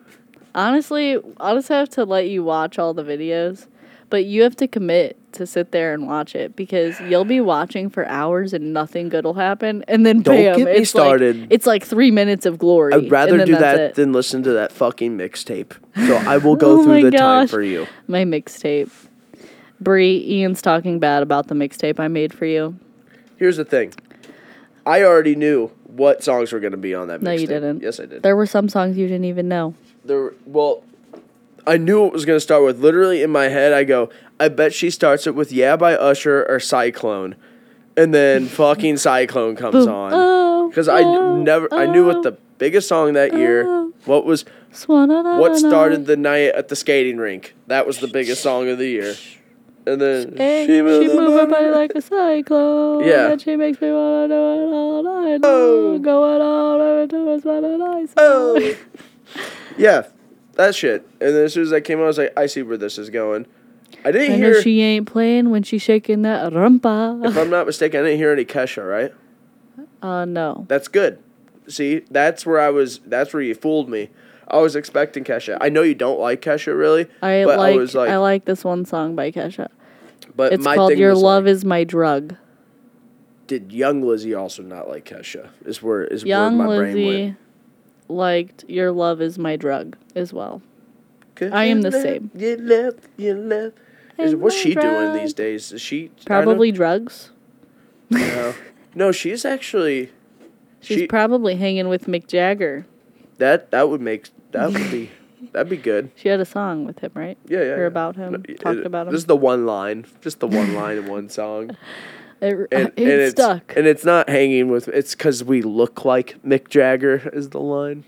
Honestly, I'll just have to let you watch all the videos, but you have to commit to sit there and watch it because you'll be watching for hours and nothing good will happen, and then Don't bam, get me it's like- started. it's like three minutes of glory. I'd rather do that it. than listen to that fucking mixtape. So I will (laughs) go Oh through the time for you. my mixtape. Bree, Ian's talking bad about the mixtape I made for you. Here's the thing. I already knew what songs were going to be on that mixtape. No, you didn't. Yes, I did. There were some songs you didn't even know. there well I knew it was gonna start with literally in my head I go, I bet she starts it with Yeah by Usher or Cyclone. And then (laughs) fucking Cyclone comes Boom. on. Oh, Because I oh, never I knew oh, what the oh, biggest song that year oh. what was what started the night at the skating rink. That was the biggest song of the year. And then Hey, she moved move her body like a cyclone. Yeah. And she makes me wanna do it all night. Oh. Going all over to us, what a nice Oh Yeah, that shit. And then as soon as that came out, I was like, I see where this is going. I didn't I hear know she ain't playing when she's shaking that rumpa. if. I'm not mistaken, I didn't hear any Kesha, right? Uh, no. That's good. See, that's where I was. That's where you fooled me. I was expecting Kesha. I know you don't like Kesha really, I but like, I was like, I like this one song by Kesha. but It's my called "Your Love like, Is My Drug." Did young Lizzie also not like Kesha? Is where is Young where my brain Lizzie went. liked "Your Love Is My Drug" as well. I am the same. You you left. Is, what's she doing these days? Is she Probably drugs. I no, she's actually. She's she probably hanging with Mick Jagger. That that would make that would be (laughs) that'd be good. She had a song with him, right? Yeah, yeah. Or yeah. about him, No, talked it- about him. This is the one line, just the one line in one song. (laughs) It, and, (laughs) it and it's stuck. and it's not hanging with it's because we look like Mick Jagger is the line.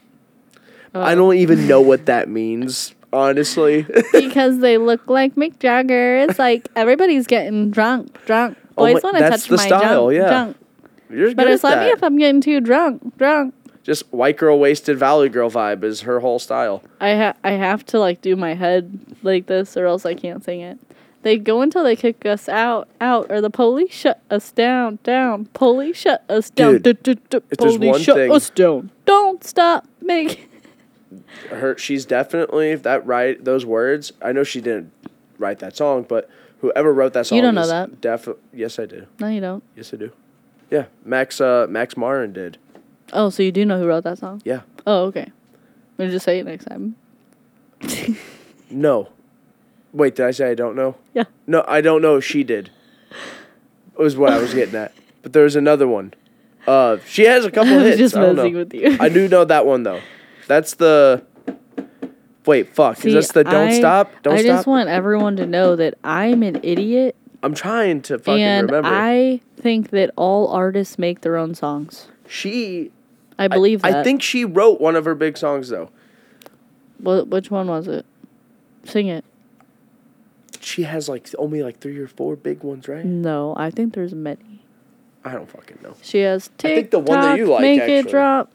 I Oh. don't even know what that means, honestly. because they look like Mick Jagger. It's like everybody's getting drunk, drunk. Oh Boys my- want to touch the my style, junk, yeah. junk. You're But it's like me if I'm getting too drunk, drunk. Just white girl wasted valley girl vibe is her whole style. I ha- I have to like do my head like this or else I can't sing it. They go until they kick us out, out, or the police shut us down, down. Police shut us down. Dude, du- du- du- Police shut thing- us down. Don't stop making. (laughs) Her she's definitely that right those words. I know she didn't write that song, but whoever wrote that song. You don't know that. Defi- yes, I do. No, you don't. Yes, I do. Yeah, Max. Uh, Max Martin did. Oh, so you do know who wrote that song? Yeah. Oh, okay. We'll just say it next time. (laughs) No. Wait, did I say I don't know? Yeah. No, I don't know if she did. Was what I was getting at. (laughs) But there's another one. Uh, she has a couple (laughs) hits. just I messing with you. I do know that one though. That's the. Wait, fuck. See, Is this the don't I- stop? Don't I stop. I just want everyone to know that I'm an idiot I'm trying to fucking and remember. I think that all artists make their own songs. she. I believe I, that. I think she wrote one of her big songs though. Wh- which one was it? Sing it. She has like only like three or four big ones, right? No, I think there's many. I don't fucking know. She has I think the one that you like, make actually. it drop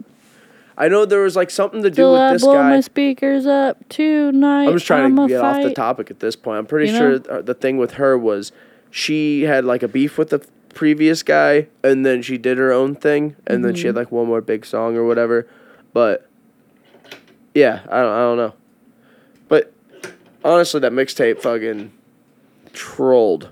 I know there was like something to do till with I this blow guy. my speakers up tonight. I'm just trying I'ma to get off the topic at this point. I'm pretty You sure know? uh, the thing with her was she had like a beef with the previous guy, and then she did her own thing, and then she Mm-hmm. had like one more big song or whatever. But yeah, I don't, I don't know. But honestly, that mixtape fucking trolled.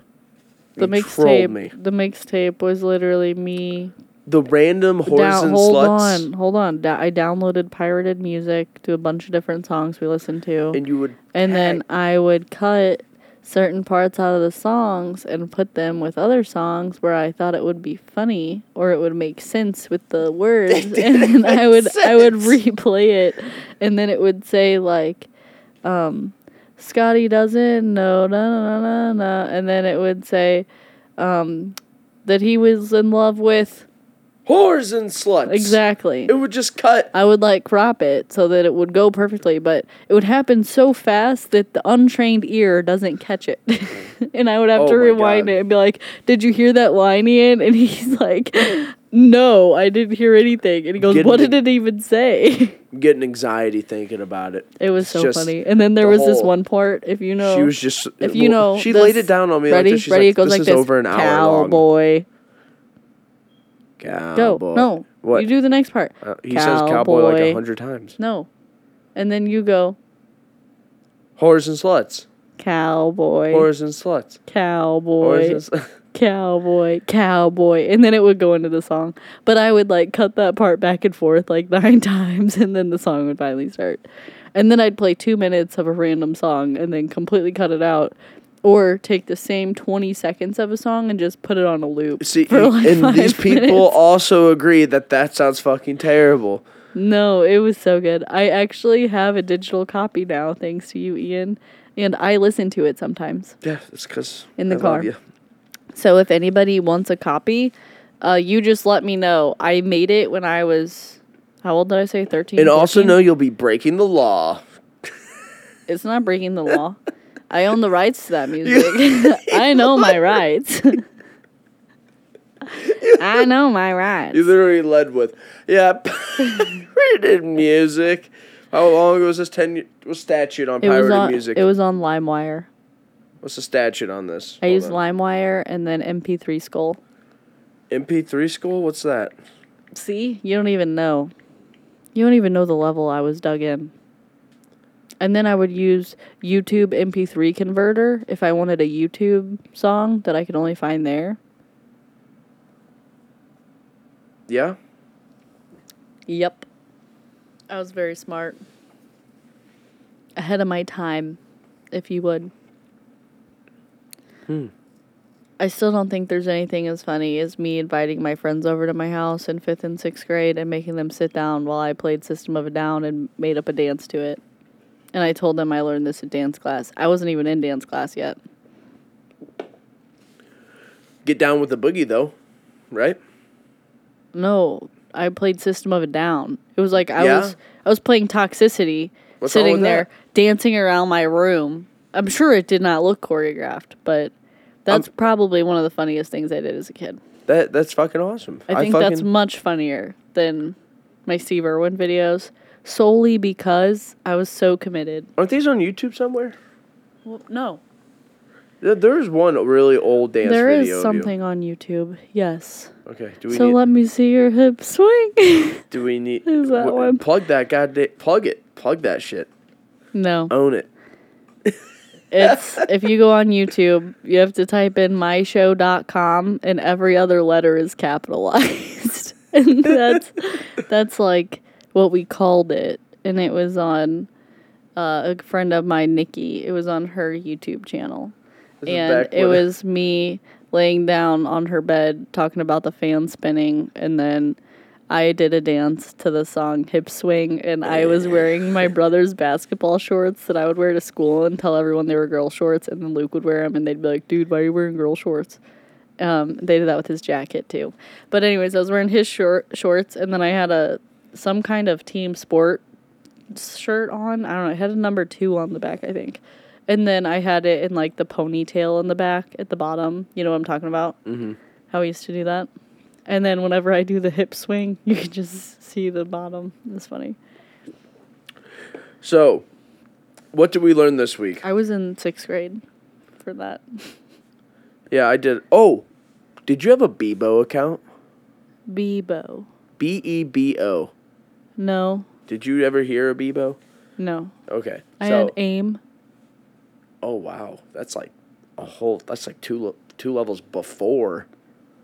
The mixtape. The mixtape was literally me. The random whores Down, and hold sluts, on, hold on. Da- I downloaded pirated music to a bunch of different songs we listened to, and you would and then I would cut certain parts out of the songs and put them with other songs where I thought it would be funny or it would make sense with the (laughs) words, and then I would I would replay it, and then it would say like, um, Scotty doesn't know, na na na na, na," and then it would say, um, that he was in love with whores and sluts. exactly. It would just cut. I would like crop it so that it would go perfectly, but it would happen so fast that the untrained ear doesn't catch it. (laughs) and I would have Oh to rewind God. it and be like, Did you hear that line, Ian? And (laughs) he's like, No, I didn't hear anything. And he goes, Getting What did it even say? (laughs) Getting anxiety thinking about it. it was It's so funny. And then there the was this one part, if you know. She was just. if you well, know, she this- laid it down on me. Ready? like this. Ready? like, it goes this like is this. over an hour long. Cowboy. Cowboy. Go. No. What? You do the next part. Uh, he says cowboy like a hundred times. No. And then you go, Whores and sluts. Cowboy. Whores and sluts. Cowboy. And sluts. (laughs) cowboy, cowboy, and then it would go into the song. But I would like cut that part back and forth like (laughs) nine times, and then the song would finally start. And then I'd play two minutes of a random song and then completely cut it out. Or take the same 20 seconds of a song and just put it on a loop. See, like and these people minutes. also agree that that sounds fucking terrible. No, it was so good. I actually have a digital copy now, thanks to you, Ian. And I listen to it sometimes. Yeah, it's because In the I love car. you. So if anybody wants a copy, uh, you just let me know. I made it when I was, how old did I say? 13? And also know you'll be breaking the law. It's not breaking the law. (laughs) I own the rights to that music. (laughs) I know my rights. (laughs) I know my rights. You literally led with, yeah, (laughs) pirated music. How long ago was this? Ten year- What's statute on It was pirated on. music? It was on LimeWire. What's the statute on this? I Hold used on. LimeWire and then MP3 Skull. MP3 school. What's that? See, you don't even know. You don't even know the level I was dug in. And then I would use YouTube MP3 converter if I wanted a YouTube song that I could only find there. Yeah. Yep. I was very smart. Ahead of my time, if you would. Hmm. I still don't think there's anything as funny as me inviting my friends over to my house in fifth and sixth grade and making them sit down while I played System of a Down and made up a dance to it. And I told them I learned this at dance class. I wasn't even in dance class yet. Get down with the boogie though, right? No, I played System of a Down. It was like I Yeah? was I was playing Toxicity, What's sitting there that? dancing around my room. I'm sure it did not look choreographed, but that's probably one of the funniest things I did as a kid. That that's fucking awesome. I think fucking, that's much funnier than my Steve Irwin videos, solely because I was so committed. Aren't these on YouTube somewhere? Well, no, There's one really old dance there is of you. something on YouTube. Yes. Okay. Do we So need? let me see your hip swing. (laughs) do we need? is that wh- one. Plug that goddamn. Plug it. Plug that shit. no. Own it. It's if you go on YouTube, you have to type in myshow.com and every other letter is capitalized. (laughs) and that's that's like what we called it. And it was on uh, a friend of mine, Nikki. It was on her YouTube channel. This and it was me laying down on her bed talking about the fan spinning and then I did a dance to the song Hip Swing and I was wearing my (laughs) brother's basketball shorts that I would wear to school and tell everyone they were girl shorts and then Luke would wear them and they'd be like, "Dude, why are you wearing girl shorts?" Um, they did that with his jacket too. But anyways, I was wearing his short shorts and then I had a some kind of team sport shirt on. I don't know. It had a number 2 on the back, I think. And then I had it in like the ponytail in the back at the bottom. You know what I'm talking about? Mm-hmm. How I used to do that. And then whenever I do the hip swing, (laughs) you can just see the bottom. It's funny. So, what did we learn this week? I was in sixth grade for that. Yeah, I did. Oh, did you have a Bebo account? Bebo. B E B O. No, Did you ever hear a Bebo? no. Okay. I so, had aim. oh wow, that's like a whole. That's like two two levels before.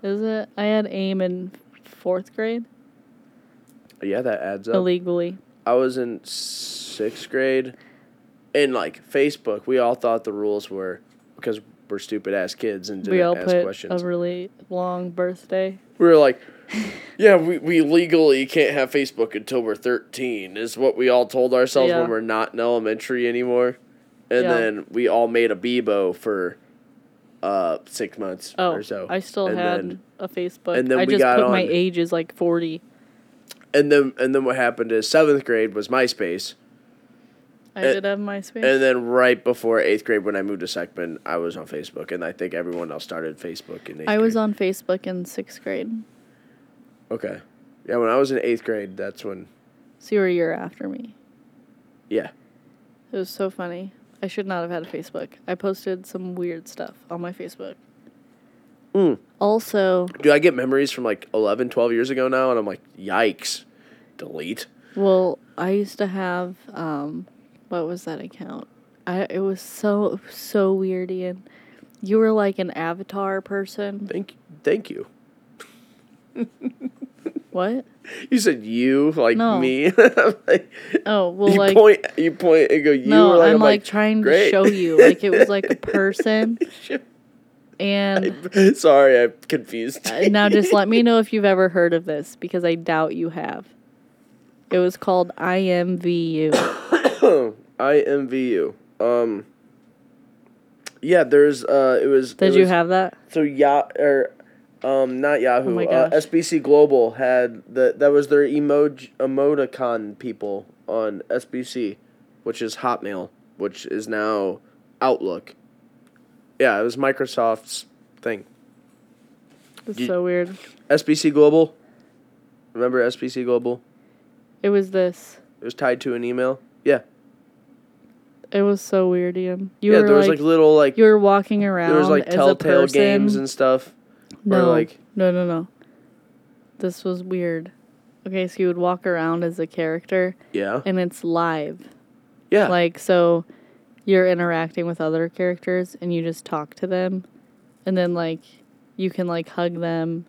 Is it? I had aim in fourth grade Yeah, that adds up. illegally. I was in sixth grade, and like Facebook, we all thought the rules were because we're stupid ass kids and didn't We all ask put questions. a really long birthday. we were like, (laughs) yeah, we, we legally can't have Facebook until we're 13, is what we all told ourselves Yeah. when we're not in elementary anymore. And Yeah. then we all made a Bebo for uh, six months Oh, or so. I still And had then- a Facebook. and then I we just got put my age is like 40. and then and then what happened is seventh grade was MySpace. I And- did have MySpace. And then right before eighth grade, when I moved to Seckman, I was on Facebook, and I think everyone else started Facebook in eighth I was grade. on Facebook in sixth grade. Okay. Yeah, when I was in eighth grade, that's when. So you were a year after me. Yeah. It was so funny. I should not have had a Facebook. I posted some weird stuff on my Facebook. Mm. Also, Dude, I get memories from like 11, 12 years ago now, and I'm like, yikes. Delete. well, I used to have um what was that account? I it was so so weird, Ian. You were like an avatar person. Thank, thank you. What? You said you, like No. me. (laughs) like, Oh, well you like point, you point and go you. No, or, like, I'm like, trying great. to show you. Like it was like a person (laughs) and Sorry, I'm confused. Uh, now just let me know if you've ever heard of this because I doubt you have. It was called IMVU. (coughs) IMVU. Um. Yeah, there's. Uh, it was. Did it you was- have that? So ya or um not Yahoo. Oh uh. SBC Global had the that was their emoji emoticon people on SBC, which is Hotmail, which is now Outlook. Yeah, it was Microsoft's thing. It's You- so weird. SBC Global. Remember SBC Global? It was this. It was tied to an email. Yeah. It was so weird, Ian. You yeah, were there was like, like little like you were walking around there was like telltale games and stuff. No, like- no, no, no. This was weird. Okay, so you would walk around as a character, Yeah. and it's live. Yeah. Like so you're interacting with other characters and you just talk to them and then like you can like hug them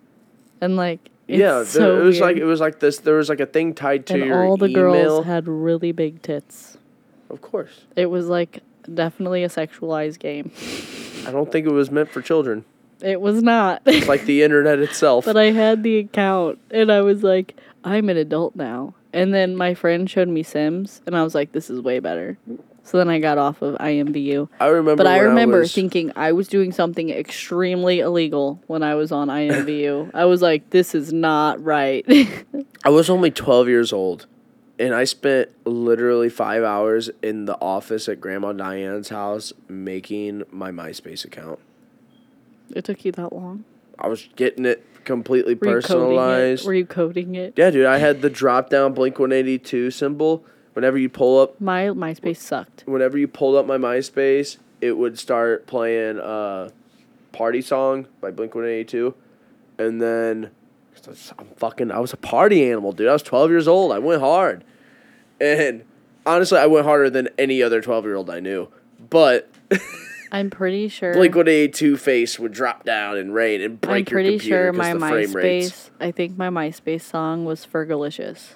and like it's yeah, there- so it was like it was like this. There was like a thing tied to and your all the email. girls had really big tits. of course, It was like definitely a sexualized game. I don't think it was meant for children. It was not. It's like the internet itself. (laughs) but I had the account and I was like, I'm an adult now. And then my friend showed me Sims and I was like, this is way better. So then I got off of IMVU. I remember. But I remember was- thinking I was doing something extremely illegal when I was on IMVU. I was like, this is not right. (laughs) I was only twelve years old, and I spent literally five hours in the office at Grandma Diane's house making my MySpace account. It took you that long. I was getting it completely Were you personalized. Were you coding it? Yeah, dude, I had the drop down Blink One Eighty Two symbol. Whenever you pull up My MySpace sucked. whenever you pulled up my MySpace, it would start playing uh, "Party Song" by Blink One Eighty Two, and then I'm fucking. I was a party animal, dude. I was twelve years old. I went hard, and honestly, I went harder than any other twelve year old I knew. But (laughs) I'm pretty sure. Blink One Eighty Two face would drop down and rain and break I'm your pretty computer sure 'cause my the frame rates. MySpace. I think my MySpace song was Fergalicious.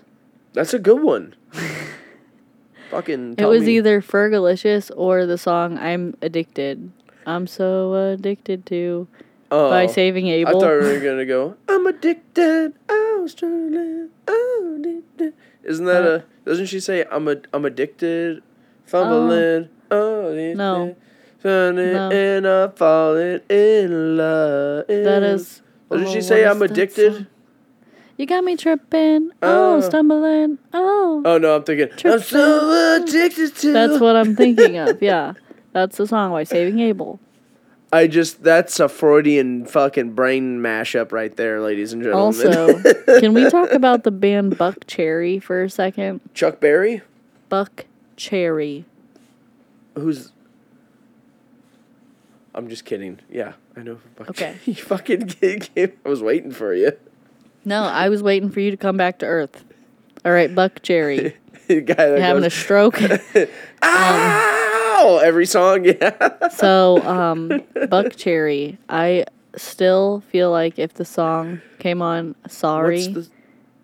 That's a good one. (laughs) Fucking. It tell was me. either Fergalicious or the song "I'm Addicted." I'm so addicted to oh, by Saving I Abel. thought we were (laughs) gonna go. I'm addicted. I was struggling. I'm addicted. Isn't that a? Doesn't she say I'm a? I'm addicted, fumbling. Oh, No. Turning No. and I'm falling in love. that is. Doesn't oh, she say I'm addicted? song? You got me tripping. Oh, Oh. stumbling. Oh. Oh no, I'm thinking. I'm so addicted to. That's what I'm thinking of. (laughs) Yeah. That's the song by Saving Abel. I just. That's a Freudian fucking brain mashup right there, ladies and gentlemen. Also, (laughs) can we talk about the band Buckcherry for a second? Chuck Berry, Buck Cherry. who's. I'm just kidding. Yeah, I know. (laughs) Okay. you (laughs) fucking gave, (laughs) I was waiting for you. No, I was waiting for you to come back to Earth. All right, Buckcherry. the guy that having a goes, stroke? Ow! Every song, yeah. so, um, Buckcherry. I still feel like if the song came on Sorry, the,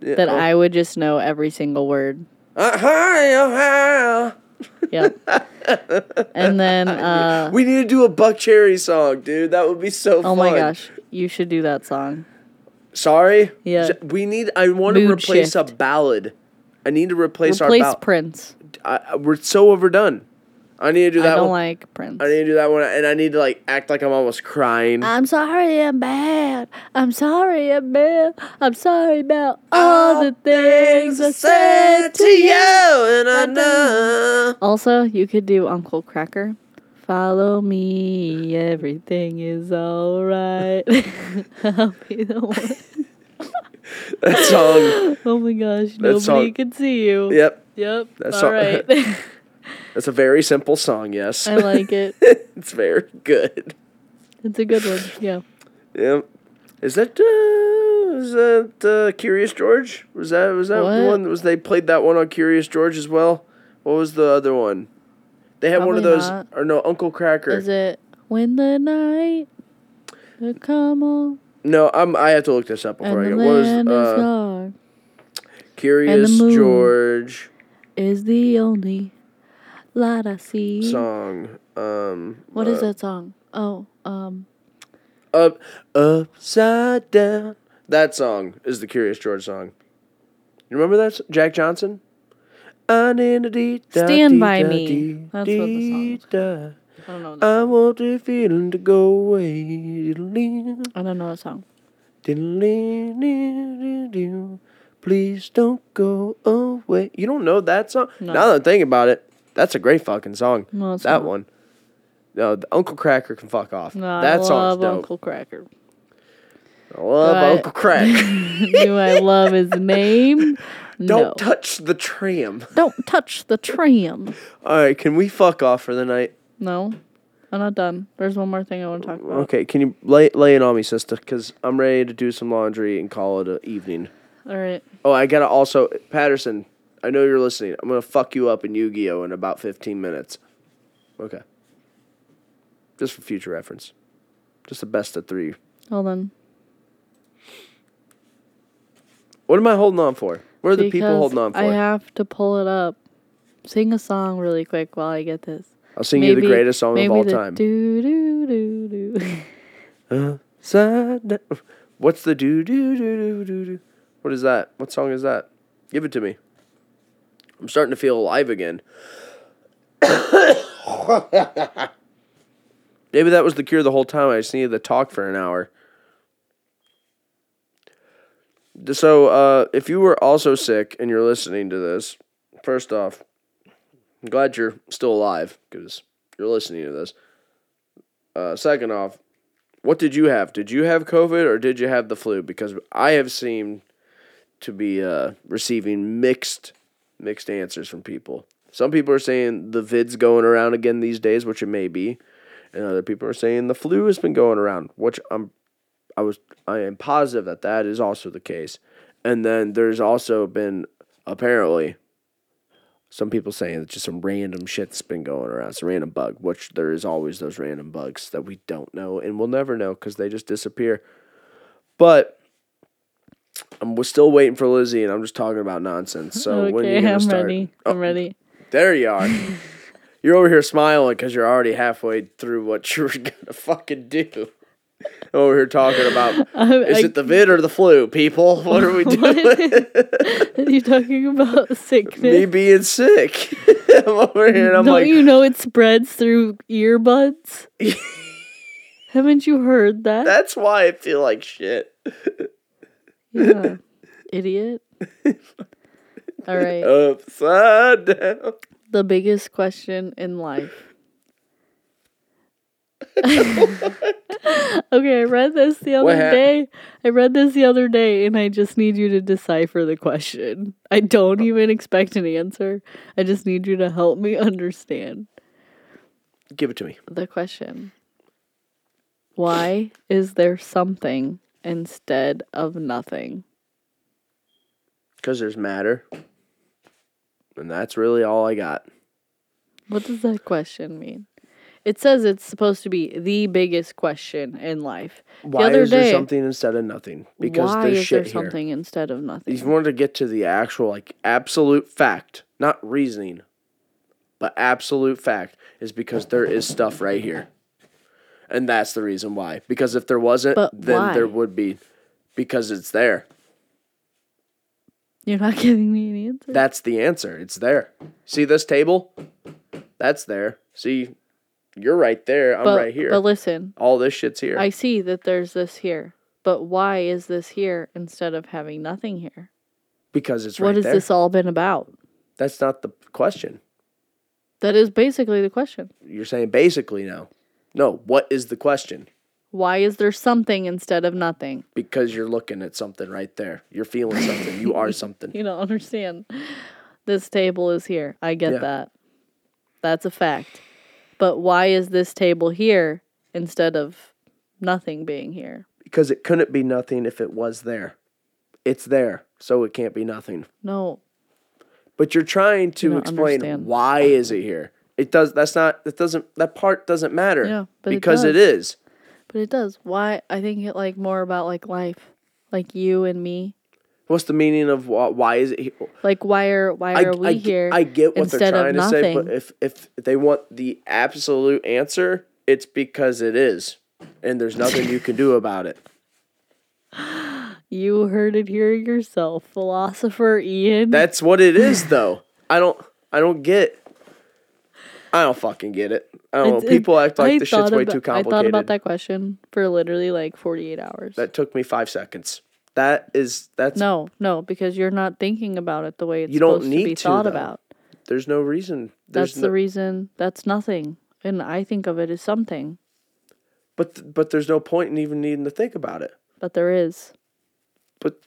yeah, that oh. I would just know every single word. Uh, hi, oh, hi. Yep. and then, (laughs) uh, We need to do a Buckcherry song, dude. That would be so fun. oh my gosh, you should do that song. Sorry. Yeah. We need. I want to Mood replace a ballad. I need to replace, our Replace ballad. Prince. I- we're so overdone. I need to do that. I don't one. like Prince. I need to do that one, and I need to like act like I'm almost crying. I'm sorry I'm bad. I'm sorry I'm bad. I'm sorry about all the things I said to you. and I know. Also, you could do Uncle Kracker. Follow me, everything is alright. (laughs) I'll be the one. (laughs) That song. (laughs) Oh my gosh, nobody song- can see you. Yep. Yep. That song- Alright. That's a very simple song. Yes. I like it. (laughs) it's very good. It's a good one. Yeah. Yep. Is that uh, is that uh, Curious George? Was that was that What? one? Was they played that one on Curious George as well? What was the other one? They had one of those, not. or no, Uncle Kracker. Is it when the night will come on no, I'm. I have to look this up before I and go. the What was uh, Curious George is the only I see. song? Um, What is uh, that song? Oh, um, Up, upside down. That song is the Curious George song. You remember that? s- Jack Johnson. Stand by me. That's what the song is. I don't know. That. I want the feeling to go away. I don't know that song. Please don't go away. You don't know that song? No. Now that I'm thinking about it, that's a great fucking song. No, that not. one. No, the Uncle Kracker can fuck off. No, that I song's love dope. Uncle Kracker. I love Right. Uncle Crack. Do (laughs) I love his (laughs) name? Don't no. touch the tram. don't touch the tram. (laughs) All right, can we fuck off for the night? No, I'm not done. There's one more thing I want to talk about. Okay, can you lay lay it on me, sister? Because I'm ready to do some laundry and call it an evening. All right. Oh, I gotta also Patterson. I know you're listening. I'm gonna fuck you up in Yu-Gi-Oh in about 15 minutes. Okay. Just for future reference. Just the best of three. Hold on. What am I holding on for? What are the people Because holding on for? I have to pull it up. Sing a song really quick while I get this. I'll sing you the greatest song of all time. Do do do do. (laughs) Upside down. What's the do do do do do do? What is that? What song is that? Give it to me. I'm starting to feel alive again. Maybe that was the cure the whole time. I just needed to talk for an hour. So, uh, if you were also sick and you're listening to this, first off, I'm glad you're still alive because you're listening to this. Uh, second off, what did you have? Did you have COVID or did you have the flu? Because I have seemed to be uh, receiving mixed mixed answers from people. Some people are saying the vid's going around again these days, which it may be, and other people are saying the flu has been going around, which I'm I was I am positive that that is also the case. And then there's also been apparently Some people saying it's just some random shit that's been going around. A random bug, which there is always those random bugs that we don't know and we'll never know because they just disappear. But I'm we're still waiting for Lizzie, and I'm just talking about nonsense. So when are you okay, gonna I'm start? ready. Oh, I'm ready. There you are. (laughs) you're over here smiling because you're already halfway through what (laughs) you were gonna fucking do. Over here talking about (laughs) is I- it the vid or the flu, people? What are we doing? Are you talking about sickness? Me being sick. I'm over here and I'm Don't like, you know it spreads through earbuds? Haven't you heard that? that's why I feel like shit. Yeah. Idiot. (laughs) All right. Upside down. The biggest question in life. (laughs) okay, I read this the other day. I read this the other day, and I just need you to decipher the question. I don't oh. even expect an answer. I just need you to help me understand Give it to me. the question. Why is there something instead of nothing? Because there's matter. And that's really all I got. What does that question mean? It says it's supposed to be the biggest question in life. Why other is there something instead of nothing? Because Why there's is shit there here. something instead of nothing? If you wanted to get to the actual, like, absolute fact, not reasoning, but absolute fact, is because there is stuff right here. And that's the reason why. Because if there wasn't, But then why? there would be. Because it's there. You're not (laughs) giving me an answer. That's the answer. It's there. See this table? That's there. See, you're right there. I'm but, right here. But listen, All this shit's here. I see that there's this here. But why is this here instead of having nothing here? because it's what right has there. this all been about? That's not the question. That is basically the question. You're saying basically now. No, what is the question? Why is there something instead of nothing? Because you're looking at something right there. You're feeling something. You are (laughs) something. You don't understand. This table is here. I get Yeah. that. That's a fact. But why is this table here instead of nothing being here? Because it couldn't be nothing if it was there. It's there, so it can't be nothing. No, But you're trying to explain understand. why is it here. It does that's not It doesn't that part doesn't matter. Yeah, but it because it does. is. but it does. Why? I think it like more about like life, like you and me. What's the meaning of why, why is it here? Like why are why I, are we I, here? I get what they're trying to say, but if if they want the absolute answer, it's because it is, and there's nothing you can do about it. (gasps) You heard it here yourself, philosopher Ian. That's what it is, though. I don't. I don't get. I don't fucking get it. I don't know. It's- People act like I the shit's thought way too complicated. I thought about that question for literally like 48 hours. That took me five seconds. That is that's no, no, because you're not thinking about it the way it's You don't supposed to be to, thought though. about. there's no reason. There's That's no, the reason. That's nothing. And I think of it as something, but th- but there's no point in even needing to think about it. but there is. But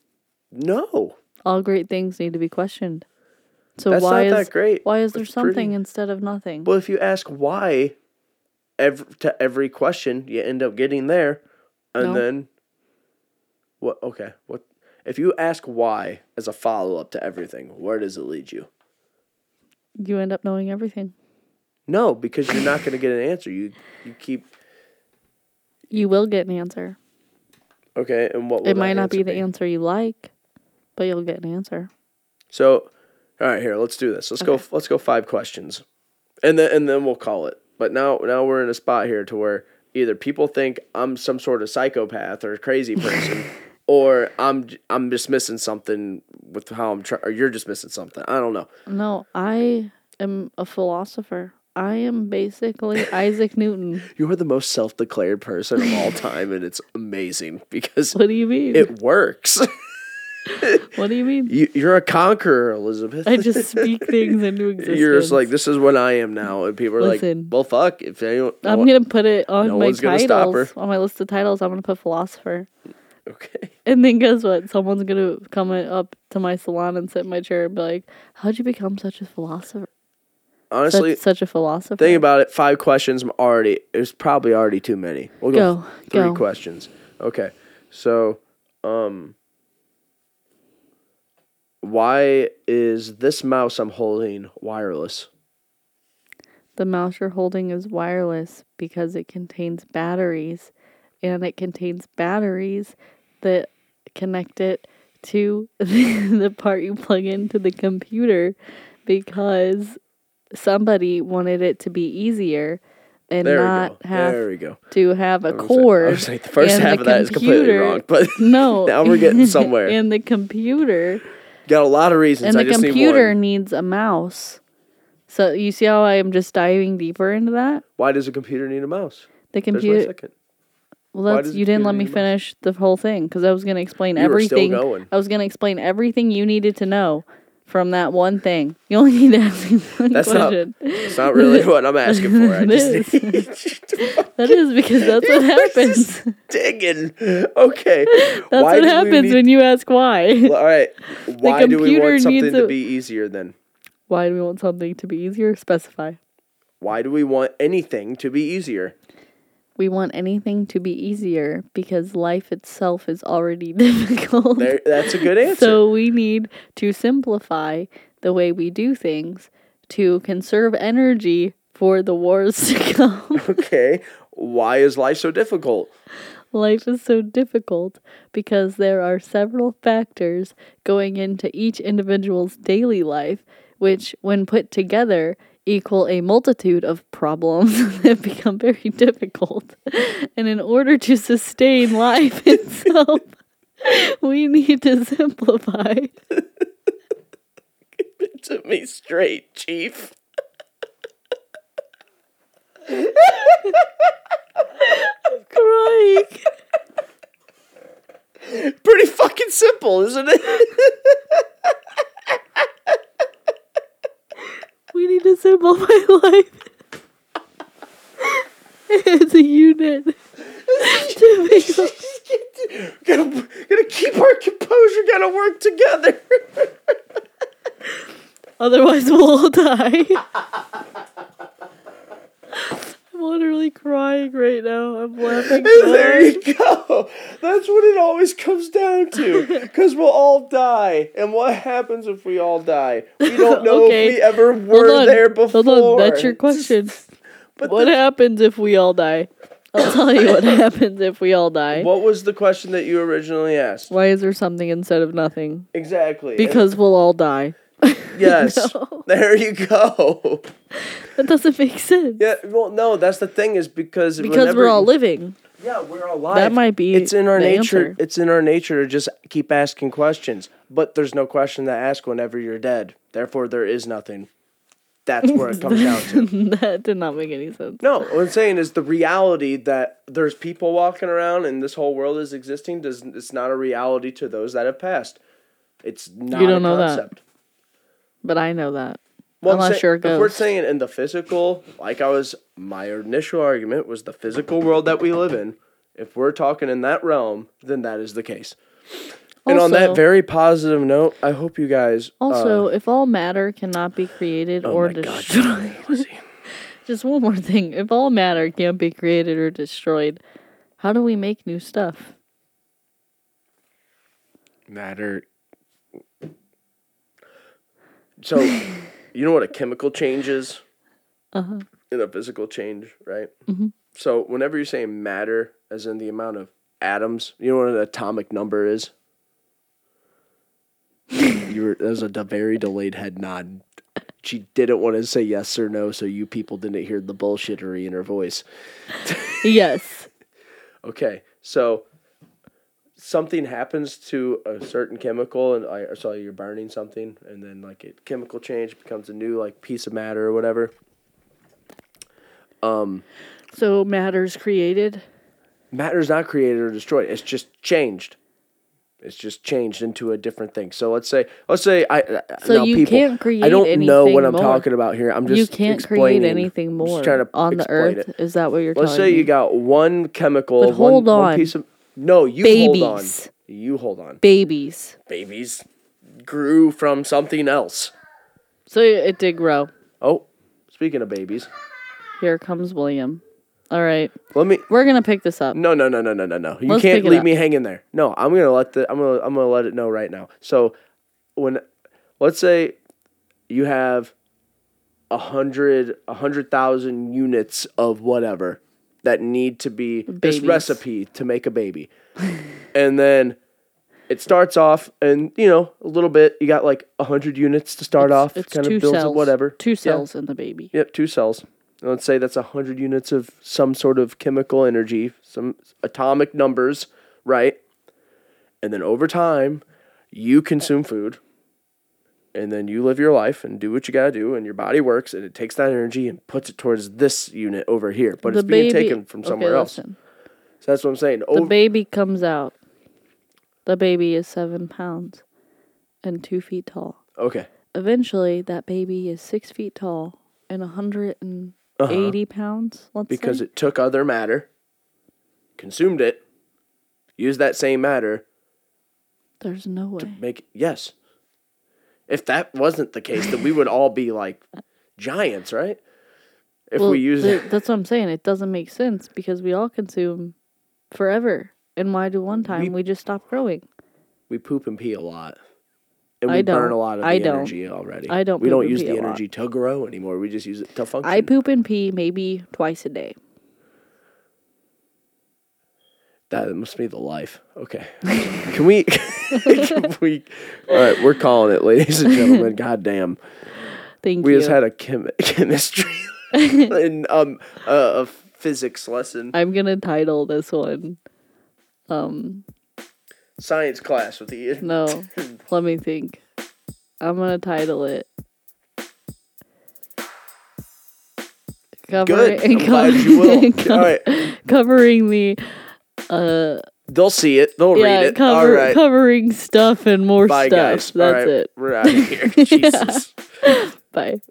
no, All great things need to be questioned. So That's why is that great. why is there It's pretty. something instead of nothing? Well, if you ask why, every, to every question, you end up getting there, and No. then what? Okay, what? If you ask why as a follow up to everything, where does it lead you? you end up knowing everything. No, because you're not going to get an answer. You you keep You will get an answer. okay, and what? Will it might not be answer the answer you like, but you'll get an answer. So, all right, here, let's do this. Let's go. Let's go five questions, and then and then we'll call it. But now now we're in a spot here to where either people think I'm some sort of psychopath or crazy person, (laughs) or I'm I'm just missing something with how I'm trying, or you're just missing something. I don't know. No, I am a philosopher. I am basically Isaac (laughs) Newton. You are the most self declared person of all time, and it's amazing because What do you mean? it works. (laughs) (laughs) what do you mean? you, you're a conqueror, Elizabeth. I just speak things into existence. (laughs) You're just like this is what I am now, and people are Listen. like, "Well, fuck." If anyone, no I'm one- gonna put it on no my one's gonna stop titles. On my list of titles, I'm gonna put philosopher. okay. And then guess what? Someone's gonna come up to my salon and sit in my chair and be like, "How'd you become such a philosopher? Honestly, such, such a philosopher." Think about it. Five questions. I'm already. It's probably already too many. We'll go, Go, three go. questions. Okay. So, um, Why is this mouse I'm holding wireless? The mouse you're holding is wireless because it contains batteries and it contains batteries that connect it to (laughs) the part you plug into the computer because somebody wanted it to be easier and There not have there we go. to have a I was like- cord. I was like, the first half the of that is completely wrong, but (laughs) no, (laughs) now we're getting somewhere. and the computer got a lot of reasons. and I the computer need needs a mouse. So you see how I am just diving deeper into that? Why does a computer need a mouse? The computer. Well, that's you didn't let me finish the whole thing because I was going to explain You everything. going. I was going to explain everything you needed to know from that one thing. You only need to ask me one That's not- question. It's not really what I'm asking for. I (laughs) just is. (laughs) that is because that's what (laughs) happens. digging. Okay. That's Why what happens need- when you ask why. Well, all right. Why do we want something to a- be easier then? why do we want something to be easier? Specify. Why do we want anything to be easier? We want anything to be easier because life itself is already (laughs) difficult. There, that's a good answer. So we need to simplify the way we do things to conserve energy for the wars to (laughs) come. (laughs) okay. Why is life so difficult? Life is so difficult because there are several factors going into each individual's daily life, which, when put together, equal a multitude of problems (laughs) that become very difficult. And in order to sustain life (laughs) itself, we need to simplify. Give (laughs) it to me straight, Chief. Crying. Pretty fucking simple, isn't it? We need to simplify (laughs) life. It's a unit. (laughs) To make- (laughs) gotta, gotta keep our composure, gotta work together. Otherwise, we'll all die. I'm literally crying right now. I'm laughing. there you go. That's what it always comes down to. Because we'll all die. And what happens if we all die? We (laughs) don't know Okay. if we ever were there before. Hold on. That's your question. (laughs) But what the- happens if we all die? I'll tell you what (laughs) happens if we all die. what was the question that you originally asked? Why is there something instead of nothing? Exactly. And- Because we'll all die. (laughs) yes. No. There you go. That doesn't make sense. Yeah, well, no, that's the thing is because Because whenever- we're all living. Yeah, we're alive. That might be It's in our nature. answer. It's in our nature to just keep asking questions. But there's no question to ask whenever you're dead. Therefore, there is nothing. That's where it comes down to. (laughs) that did not make any sense. No, what I'm saying is the reality that there's people walking around and this whole world is existing. Does it's not a reality to those that have passed. It's not. You don't a know that. Concept. But I know that. Well, I'm Unless say- you're a If we're saying in the physical, like I was, my initial argument was the physical world that we live in. If we're talking in that realm, then that is the case. and on that very positive note, I hope you guys. uh, Also, if all matter cannot be created oh or my God, destroyed, Lizzie. (laughs) just one more thing. If all matter can't be created or destroyed, how do we make new stuff? matter. So, you know what a chemical change is? Uh-huh. In a physical change, right? Mhm. So, whenever you're saying matter, as in the amount of atoms, you know what an atomic number is? you were, that was a very delayed head nod. She didn't want to say yes or no, so you people didn't hear the bullshittery in her voice. yes. (laughs) Okay, so something happens to a certain chemical, and I saw you're burning something, and then like it chemical change becomes a new like piece of matter or whatever. Um, So matter's created. matter's not created or destroyed; it's just changed. It's just changed into a different thing. So let's say, let's say I. So you people, can't create I don't know what I'm more. talking about here. I'm just you can't create anything I'm just more trying to on the earth. it. Is that what you're talking about? Let's say me? you got one chemical, But hold one on. piece of. No, you hold on. Babies. You hold on. babies. babies grew from something else. So it did grow. Oh, speaking of babies, Here comes William. All right, let me. we're gonna pick this up. No, no, no, no, no, no, no. You Let's can't pick it leave up. me hanging there. No, I'm gonna let the. I'm gonna. I'm gonna let it know right now. So, when let's say you have a hundred a hundred thousand units of whatever that need to be this recipe to make a baby. (laughs) and then it starts off and you know, a little bit you got like a hundred units to start It's- off, It's kind two of builds cells. whatever. Two Yeah. cells in the baby. Yep, two cells. And Let's say that's a hundred units of some sort of chemical energy, some atomic numbers, right? And then over time, you consume food, and then you live your life and do what you gotta do, and your body works, and it takes that energy and puts it towards this unit over here, but the it's being baby taken from okay, somewhere else. listen. So that's what I'm saying. The Over, baby comes out. The baby is seven pounds and two feet tall. okay, Eventually, that baby is six feet tall and 180 Uh-huh. pounds, let's because say. it took other matter, consumed it, used that same matter, There's no way. make yes. If that wasn't the case, then we would all be like giants, right? If well, we use th- that's what I'm saying. It doesn't make sense because we all consume forever. And why do one time We- we, just stop growing? we poop and pee a lot, and I we burn don't. a lot of the I don't. energy already. I don't We poop don't and use the energy to grow anymore. We just use it to function. I poop and pee maybe twice a day. That must be the life. Okay. (laughs) Can we? (laughs) we? All right, we're calling it, ladies and gentlemen. (laughs) God damn. Thank We you. just had a chem- (laughs) chemistry and um uh, a physics lesson, I'm gonna title this one. Um. Science class with Ian. No, let me think. I'm gonna title it. Good. Covering, I'm glad you will. All right. covering the uh They'll see it. They'll yeah read it. cover, All right. covering stuff and more Bye, stuff. guys. That's right. it. We're out of here. (laughs) Jesus. (laughs) Bye.